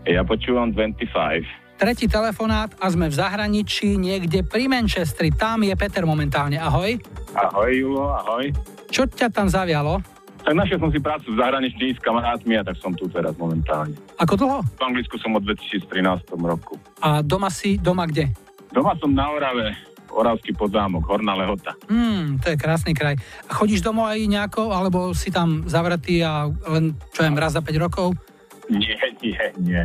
Ja počúvam 25. Tretí telefonát a sme v zahraničí niekde pri Manchestri. Tam je Peter momentálne. Ahoj. Ahoj Julo, ahoj. Čo ťa tam zavialo? Tak našiel som si prácu v zahraničí s kamarátmi a tak som tu teraz momentálne. Ako dlho? V Anglicku som od 2013 roku. A doma si, doma kde? Doma som na Orave, Oravský podzámok, Horná Lehota. Hmm, to je krásny kraj. A chodíš domov aj nejako, alebo si tam zavretý a len, čo viem, raz za 5 rokov? Nie, nie, nie.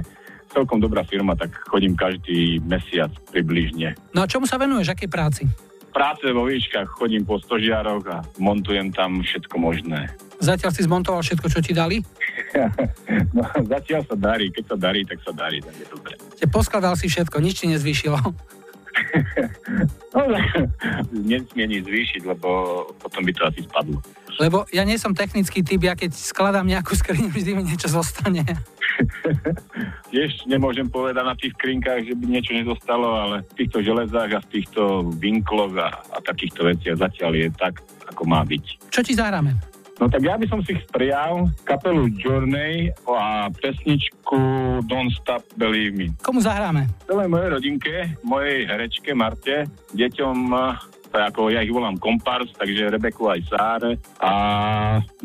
Celkom dobrá firma, tak chodím každý mesiac približne. No a čomu sa venuješ, akej práci? Práce vo výškach, chodím po stožiaroch a montujem tam všetko možné. Zatiaľ si zmontoval všetko, čo ti dali? no, zatiaľ sa darí, keď sa darí, tak sa darí, tak je dobre. Poskladal si všetko, nič ti nezvýšilo. Nesmie nič zvýšiť, lebo potom by to asi spadlo. Lebo ja nie som technický typ, ja keď skladám nejakú skriňu, vždy mi niečo zostane. Tiež nemôžem povedať na tých skrinkách, že by niečo nezostalo, ale v týchto železách a v týchto vinkloch a, a takýchto veciach zatiaľ je tak, ako má byť. Čo ti zahráme? No tak ja by som si prijal kapelu Journey a pesničku Don't Stop Believe Me. Komu zahráme? Celej mojej rodinke, mojej herečke Marte, deťom je ako ja ich volám kompars, takže Rebeku aj Sáre a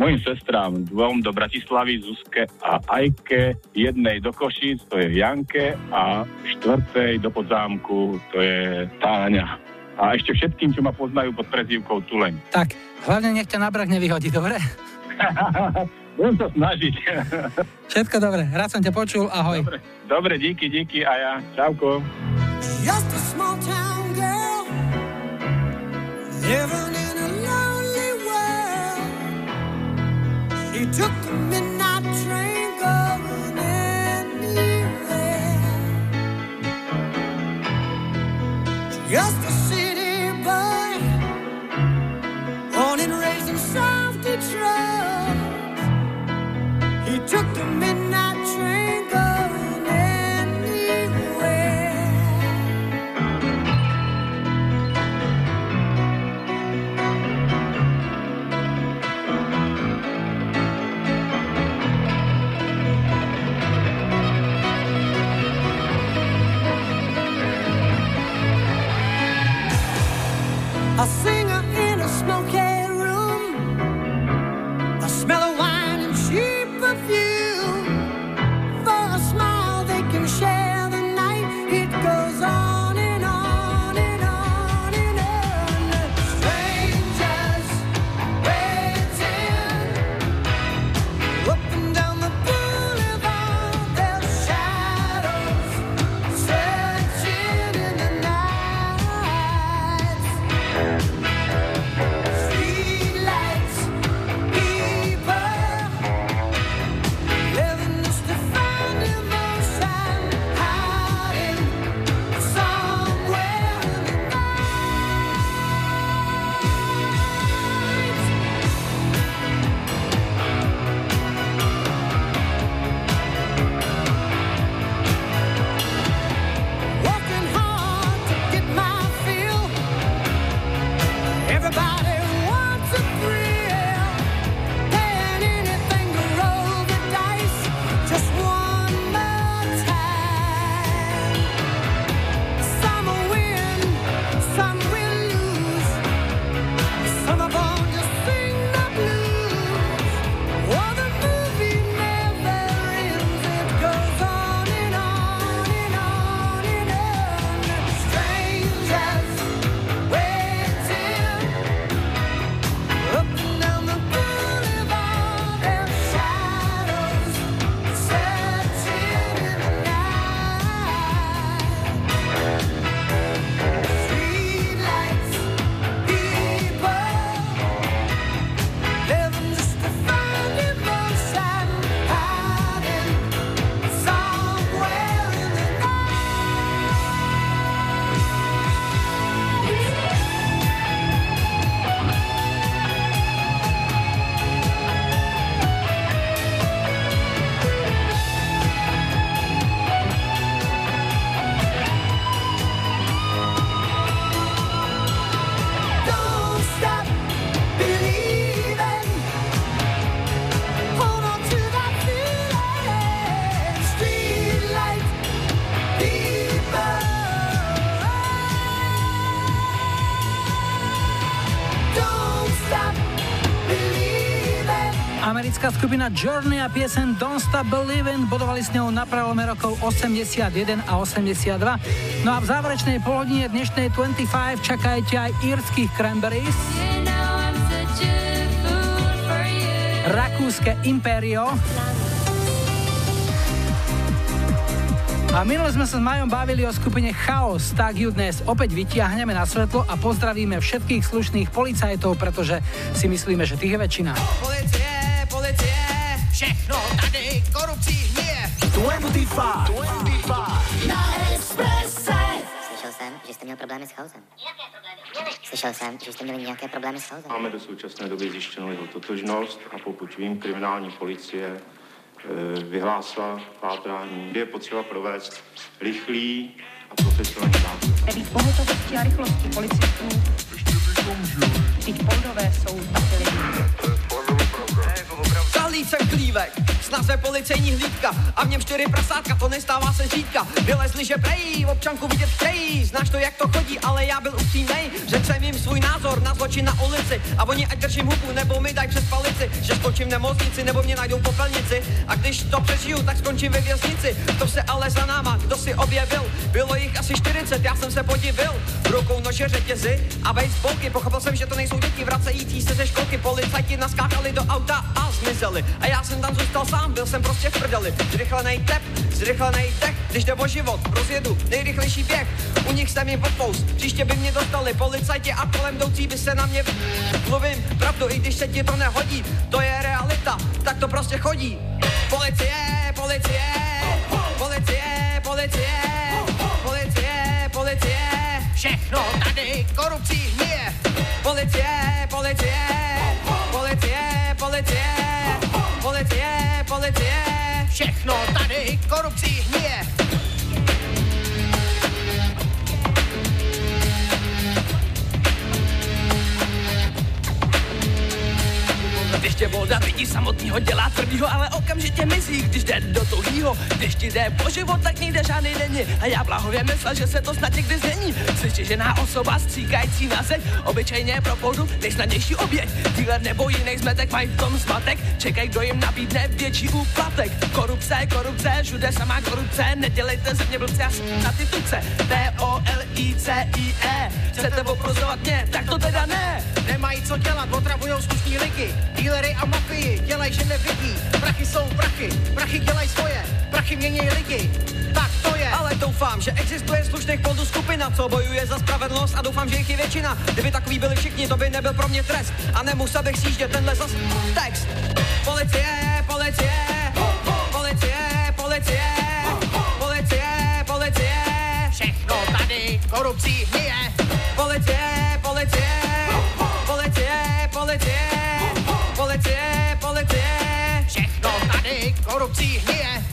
mojim sestrám dvom do Bratislavy, Zuzke a Ajke, jednej do Košíc, to je Janke a štvrtej do Podzámku, to je Táňa a ešte všetkým, čo ma poznajú pod prezývkou Tuleň. Tak, hlavne nech ťa na breh nevyhodí, dobre? Budem sa snažiť. Všetko dobre, rád som ťa počul, ahoj. Dobre, dobre díky, díky a ja. Čauko. Just a small town girl in a lonely world She took the midnight train going anywhere Just a took the midnight skupina Journey a piesen Don't Stop Believin' bodovali s ňou na prelome rokov 81 a 82. No a v záverečnej polhodine dnešnej 25 čakajte aj írskych Cranberries, rakúske Imperio a minule sme sa s Majom bavili o skupine Chaos, tak ju dnes opäť vytiahneme na svetlo a pozdravíme všetkých slušných policajtov, pretože si myslíme, že tých je väčšina. 25. 25. Na Expresse. Slyšel jsem, že jste měl problémy s chaosem. Slyšel jsem, že jste měli nějaké problémy s chaosem. Máme do současné doby zjištěnou jeho totožnost a pokud vím, kriminální policie eh, vyhlásila pátrání. Je potřeba provést rychlý a profesionální zákrok. Nebýt pohotovosti a rychlosti policistů. Vždyť poldové jsou taky lidi. Zahlíd jsem klívek, snaze policejní hlídka a v něm čtyři prasátka, to nestává se zřídka. Vylezli, že prejí, občanku vidět chtějí, znáš to, jak to chodí, ale já byl upřímnej. Řekl jsem jim svůj názor na zločin na ulici a oni ať držím hubu, nebo mi daj přes palici, že skočím v nemocnici, nebo mě najdou v popelnici. A když to přežiju, tak skončím ve věznici. To se ale za náma, kdo si objevil, bylo jich asi 40, já jsem se podivil. Rukou nože řetězy a baseballky, pochopil jsem, že to nejsou děti vracející se ze školky. Policajti naskákali do auta a zmizeli. A já jsem tam zůstal sám, byl jsem prostě v prdeli. Zrychlenej tep, zrychlenej dech, když jde o život, rozjedu nejrychlejší běh. U nich jsem jim popous, příště by mě dostali policajti a kolem jdoucí by se na mě mluvím pravdu, i když se ti to nehodí. To je realita, tak to prostě chodí. Policie, policie, policie, policie, policie, policie, všechno tady korupcí hníje. Policie, policie, policie, policie, všechno tady korupcí hnie. Samotného dělá tvrdýho, ale okamžitě mizí, když jde do tuhýho. Když ti jde po život, tak nikde žádný není. A já blahově myslel, že se to snad někdy změní. Žená osoba stříkající na zeď, obyčejně pro pohodu nejsnadnější oběť. Dealer nebo jiný zmetek mají v tom zmatek, čekaj, kdo jim nabídne větší úplatek. Korupce, korupce, všude samá korupce, nedělejte ze mě blbce, já jsem na ty tuce. T-O-L-I-C-I-E, chcete oprozovat mě, tak to teda ne. Nemají co dělat, otravujou slušní lidi. Dealery a mafii dělaj, že nevidí. Prachy jsou prachy, prachy dělaj svoje, prachy mění lidi. Tak to je. Ale doufám, že existuje slušných fondů skupina, co bojuje za spravedlnost a doufám, že jich je většina. Kdyby takový byli všichni, to by nebyl pro mě trest. A nemusel bych sjíždět tenhle zas text. Policie, policie, policie, policie, policie, policie. Všechno tady korupcí hníje. Policie, policie, policie, policie, policie. Všechno tady korupcí hníje.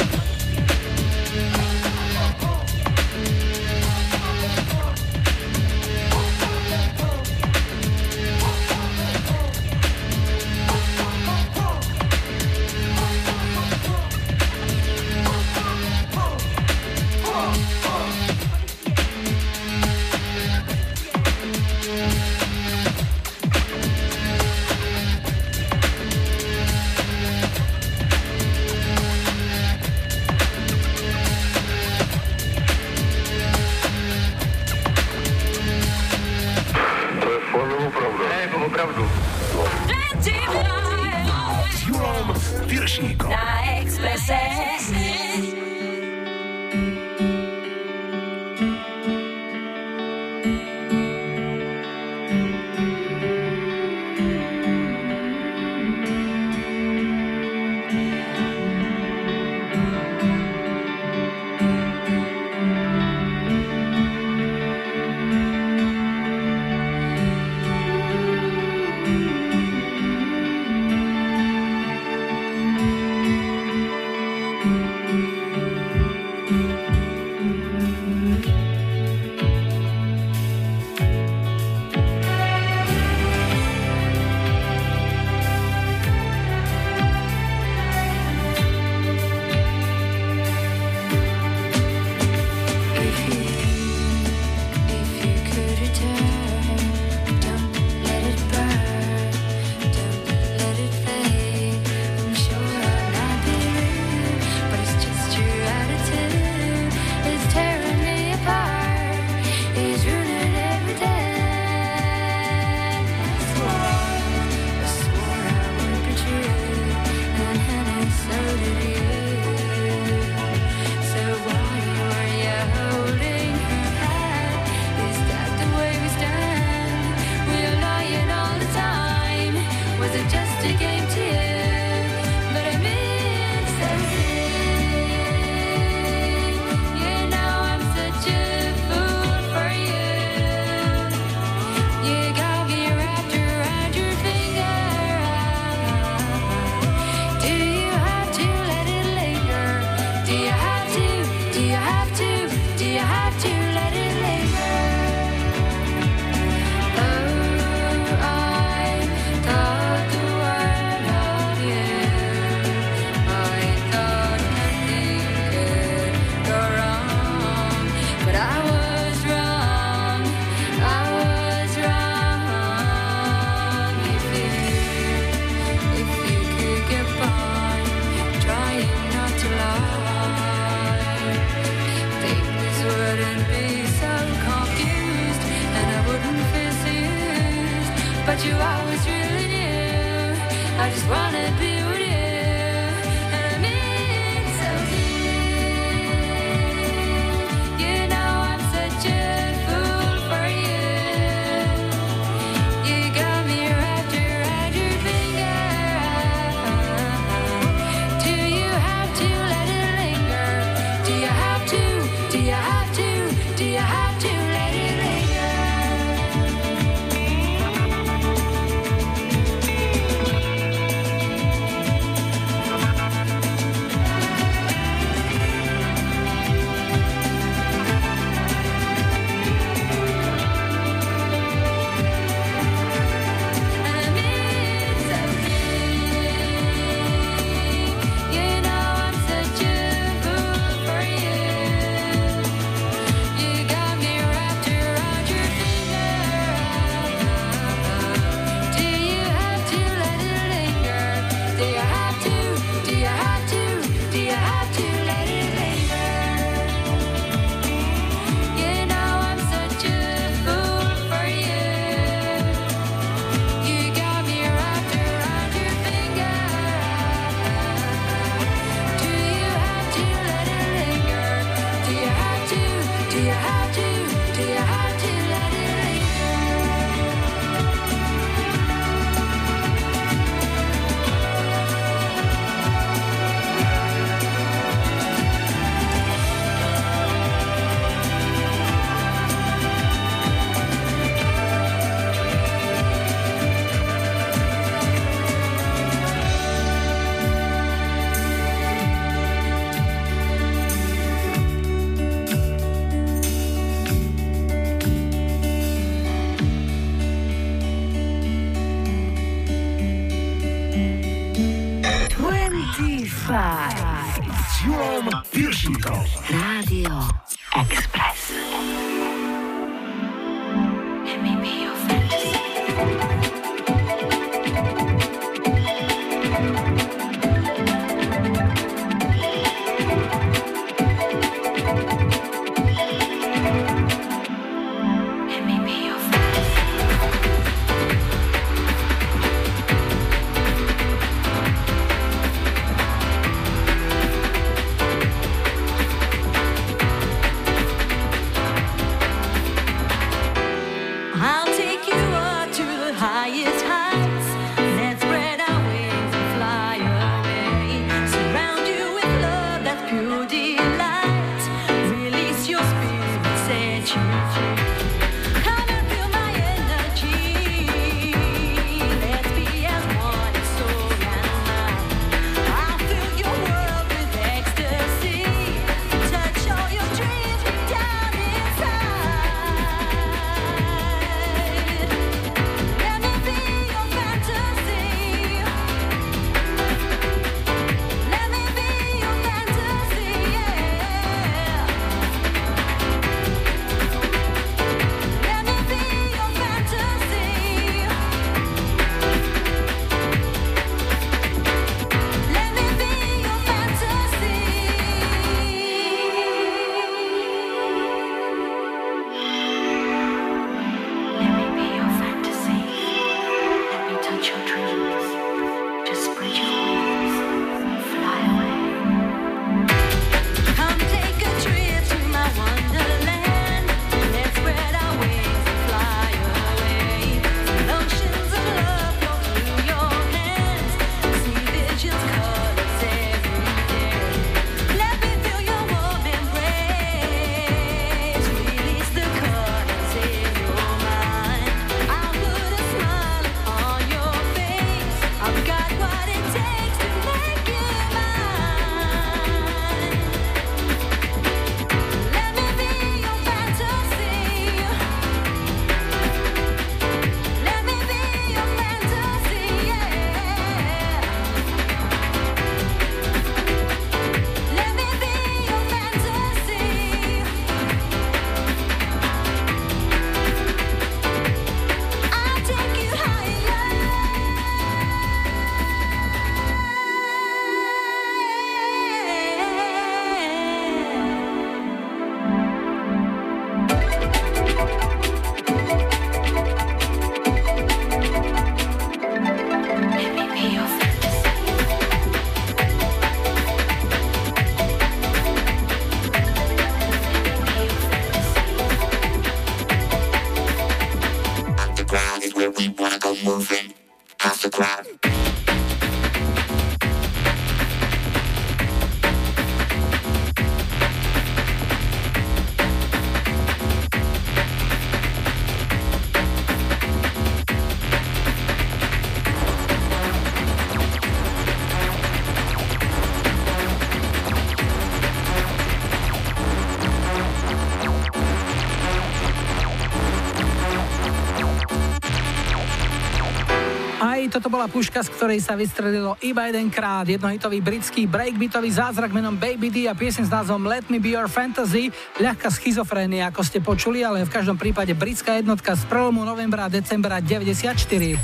Toto bola puška, z ktorej sa vystrelilo iba jedenkrát jednohitový britský breakbeatový zázrak menom Baby D a piesen s názvom Let Me Be Your Fantasy. Ľahká schizofrénia, ako ste počuli, ale v každom prípade britská jednotka z prelomu novembra a decembra 94. 25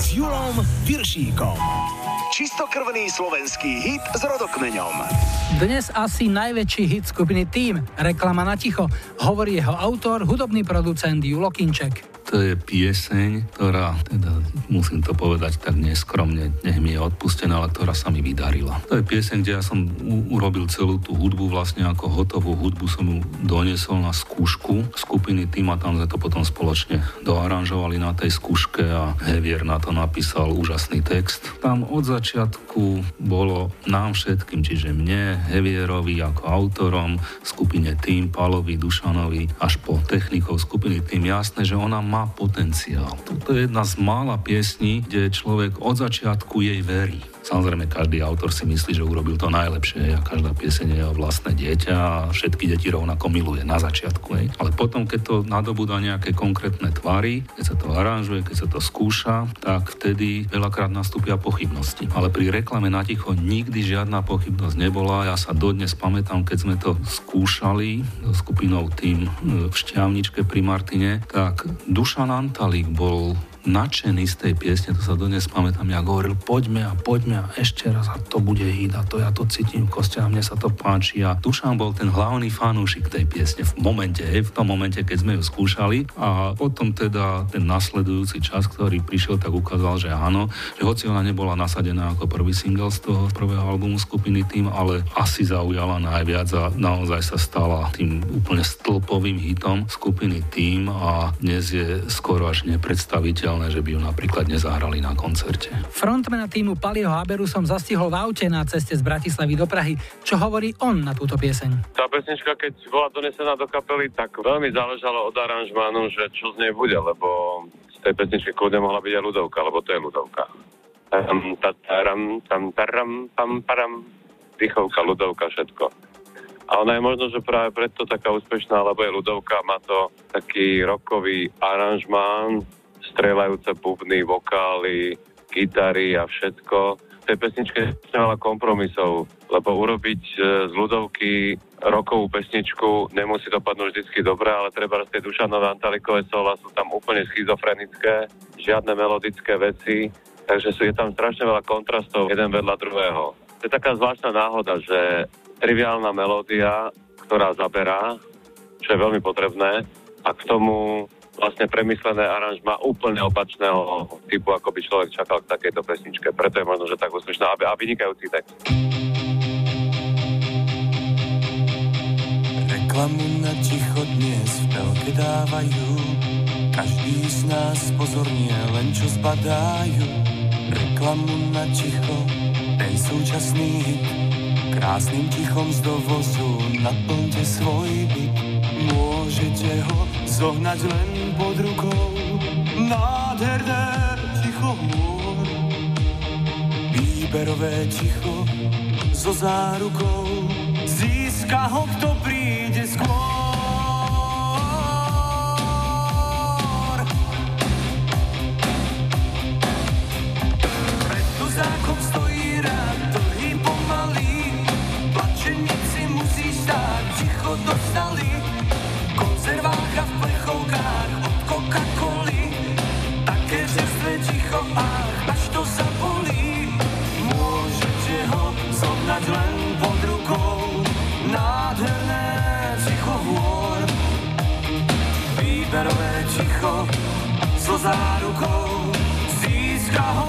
s Julom Viršíkom. Čistokrvný slovenský hit s rodokmeňom. Dnes asi najväčší hit skupiny Team, reklama na ticho, hovorí jeho autor, hudobný producent Julo Kinček. To je pieseň, ktorá, teda musím to povedať tak neskromne, nech mi je odpustená, ale ktorá sa mi vydarila. To je pieseň, kde ja som u- urobil celú tú hudbu, vlastne ako hotovú hudbu som ju doniesol na skúšku skupiny Tým a tam sme to potom spoločne doaranžovali na tej skúške a Hevier na to napísal úžasný text. Tam od začiatku bolo nám všetkým, čiže mne, Hevierovi ako autorom, skupine Tým, Palovi, Dušanovi, až po technikov skupiny Tým jasné, že ona má potenciál. Toto je jedna z mála piesní, kde človek od začiatku jej verí. Samozrejme, každý autor si myslí, že urobil to najlepšie a každá pieseň je o vlastné dieťa a všetky deti rovnako miluje na začiatku. Hej. Ale potom, keď to nadobúda nejaké konkrétne tvary, keď sa to aranžuje, keď sa to skúša, tak vtedy veľakrát nastúpia pochybnosti. Ale pri reklame na ticho nikdy žiadna pochybnosť nebola. Ja sa dodnes pamätám, keď sme to skúšali so skupinou tým e, v Šťavničke pri Martine, tak Dušan Antalík bol nadšený z tej piesne, to sa dodnes pamätám, ja hovoril, poďme a poďme a ešte raz a to bude hit a to ja to cítim v koste a mne sa to páči. A Dušan bol ten hlavný fanúšik tej piesne v momente, hej, v tom momente, keď sme ju skúšali. A potom teda ten nasledujúci čas, ktorý prišiel, tak ukázal, že áno, že hoci ona nebola nasadená ako prvý single z toho prvého albumu skupiny Tým, ale asi zaujala najviac a naozaj sa stala tým úplne stĺpovým hitom skupiny Tým a dnes je skoro až nepredstaviteľné, že by ju napríklad nezahrali na koncerte. Frontmana týmu Palieho Haberu som zastihol v aute na ceste z Bratislavy do Prahy. Čo hovorí on na túto pieseň? Tá pesnička, keď bola donesená do kapely, tak veľmi záležalo od aranžmánu, že čo z nej bude, lebo z tej pesničky kľudne mohla byť aj ľudovka, lebo to je ľudovka. Tam, tataram, tam, taram, pam, param, dýchovka, ľudovka, všetko. A ona je možno, že práve preto taká úspešná, lebo je ľudovka, má to taký rokový aranžmán, strelajúce bubny, vokály, gitary a všetko. V tej pesničke veľa kompromisov, lebo urobiť e, z ľudovky rokovú pesničku nemusí dopadnúť vždycky dobre, ale treba z tej Dušanové Antalikové sola sú tam úplne schizofrenické, žiadne melodické veci, takže sú, je tam strašne veľa kontrastov jeden vedľa druhého. To je taká zvláštna náhoda, že triviálna melódia, ktorá zaberá, čo je veľmi potrebné, a k tomu vlastne premyslené aranžma úplne opačného typu, ako by človek čakal k takejto pesničke. Preto je možno, že tak úspešná a, vynikajúci text. Reklamu na ticho dnes v telke dávajú Každý z nás pozornie len čo zbadajú Reklamu na ticho, ten súčasný hit Krásnym tichom z dovozu naplňte svoj byt Môžete ho zohnať len pod rukou. Nádherné ticho hôr Výberové ticho so zárukou. Získa ho, kto príde skôr len pod rukou Nádherné ticho hôr. Výberové ticho so zárukou Získa ho,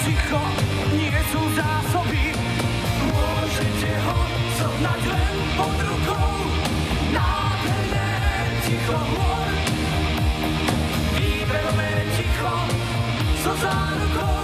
Ticho nie sú zásoby. Môžete ho zohnať len pod rukou. Nádherné ticho hôr. Výberové ticho so zárukou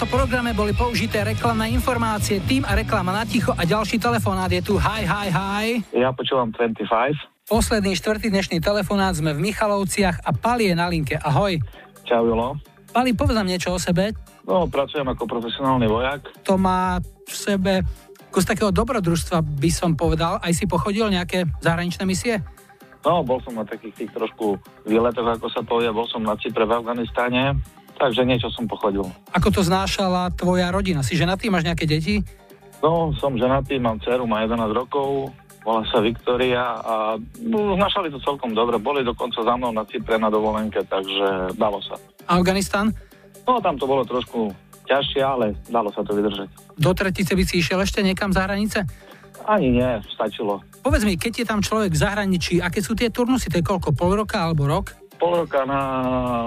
tomto programe boli použité reklamné informácie, tým a reklama na ticho a ďalší telefonát je tu. Hi, hi, hi. Ja počúvam 25. Posledný štvrtý dnešný telefonát sme v Michalovciach a Pali je na linke. Ahoj. Čau, Julo. Pali, povedz nám niečo o sebe. No, pracujem ako profesionálny vojak. To má v sebe kus takého dobrodružstva, by som povedal. Aj si pochodil nejaké zahraničné misie? No, bol som na takých tých trošku výletoch, ako sa povie, bol som na Cypre v Afganistane, takže niečo som pochodil. Ako to znášala tvoja rodina? Si ženatý, máš nejaké deti? No, som ženatý, mám dceru, má 11 rokov, volá sa Viktoria a no, znašali to celkom dobre. Boli dokonca za mnou na Cypre na dovolenke, takže dalo sa. Afganistan? No, tam to bolo trošku ťažšie, ale dalo sa to vydržať. Do tretice by si išiel ešte niekam za hranice? Ani nie, stačilo. Povedz mi, keď je tam človek v zahraničí, aké sú tie turnusy? To je koľko? Pol roka alebo rok? Pol roka na,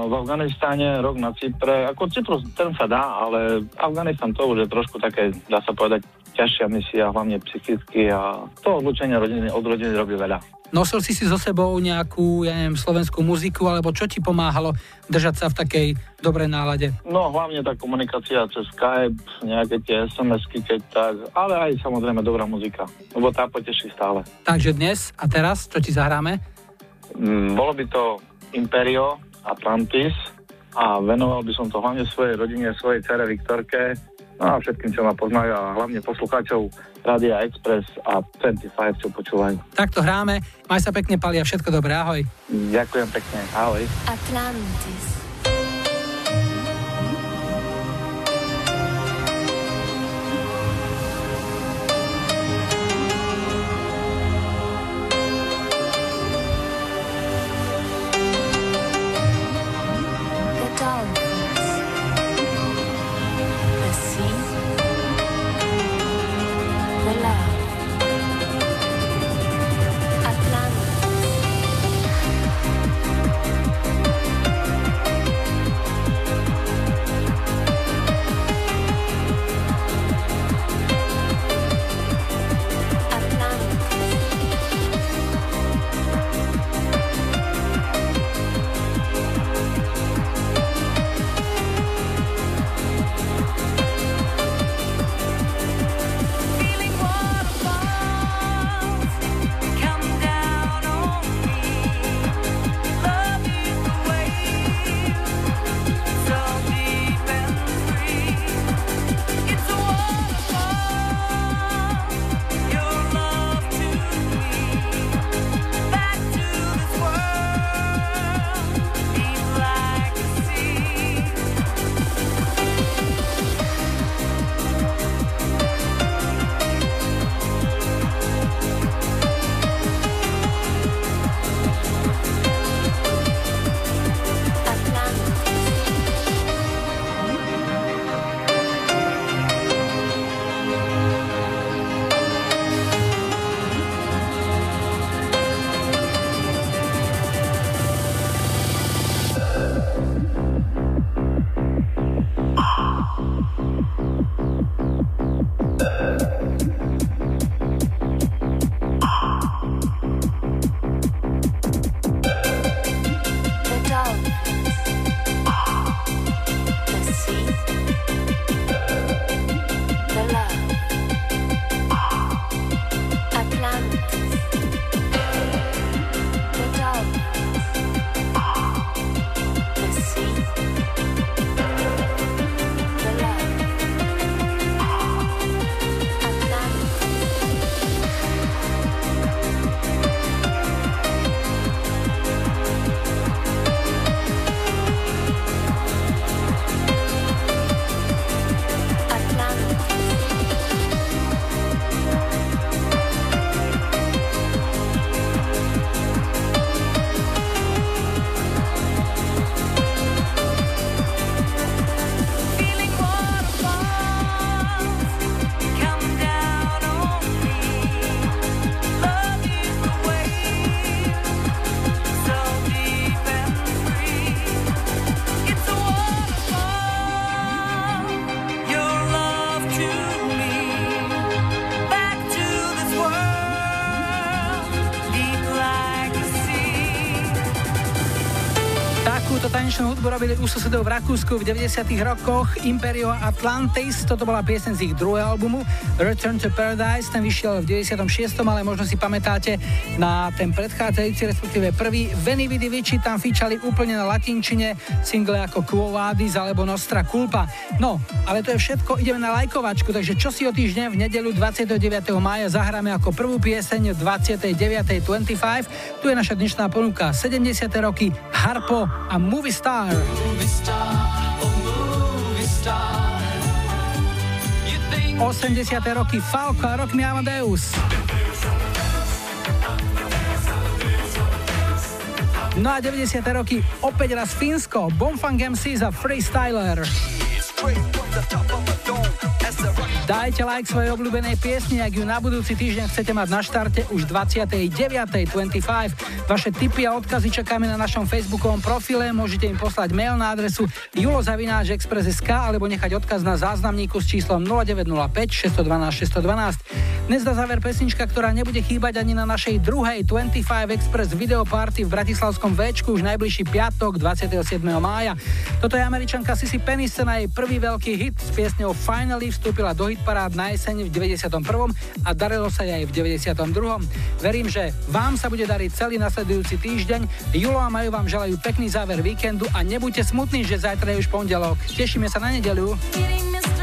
v Afganistane, rok na Cypre. Ako Cyprus, ten sa dá, ale Afganistan to už je trošku také, dá sa povedať, ťažšia misia, hlavne psychicky a to odlučenie rodiny, od rodiny robí veľa. Nosil si si so sebou nejakú, ja neviem, slovenskú muziku, alebo čo ti pomáhalo držať sa v takej dobrej nálade? No hlavne tá komunikácia cez Skype, nejaké tie SMS-ky, keď tak, ale aj samozrejme dobrá muzika, lebo tá poteší stále. Takže dnes a teraz, čo ti zahráme? Mm, bolo by to Imperio Atlantis a venoval by som to hlavne svojej rodine, svojej cere Viktorke, no a všetkým, čo ma poznajú a hlavne poslucháčov Radia Express a 25, čo počúvajú. Tak to hráme. Maj sa pekne, Pali, a všetko dobré. Ahoj. Ďakujem pekne. Ahoj. Atlantis. Robili u susedov v Rakúsku v 90 rokoch Imperio Atlantis, toto bola piesen z ich druhého albumu Return to Paradise, ten vyšiel v 96. ale možno si pamätáte na ten predchádzajúci, respektíve prvý Veni Vidi Vici tam fičali úplne na latinčine single ako Quo Vadis alebo Nostra Culpa. No, ale to je všetko, ideme na lajkovačku, takže čo si o týždeň v nedelu 29. mája zahráme ako prvú pieseň v 29.25. Tu je naša dnešná ponuka 70. roky Harpo a Movie Star. 80. roky Falco a Rock Me Amadeus. No a 90. roky opäť raz Fínsko, Bonfang MC za Freestyler. Dajte like svojej obľúbenej piesni, ak ju na budúci týždeň chcete mať na štarte už 29.25. Vaše tipy a odkazy čakáme na našom facebookovom profile, môžete im poslať mail na adresu julozavináčexpress.sk alebo nechať odkaz na záznamníku s číslom 0905 612 612. Dnes na záver pesnička, ktorá nebude chýbať ani na našej druhej 25 Express video party v Bratislavskom Včku už najbližší piatok 27. mája. Toto je američanka Sissy Peniston a jej prvý veľký hit s piesňou Finally vstúpila do hitparád na jeseň v 91. a darilo sa jej v 92. Verím, že vám sa bude dariť celý nasledujúci týždeň. Julo a Maju vám želajú pekný záver víkendu a nebuďte smutní, že zajtra je už pondelok. Tešíme sa na me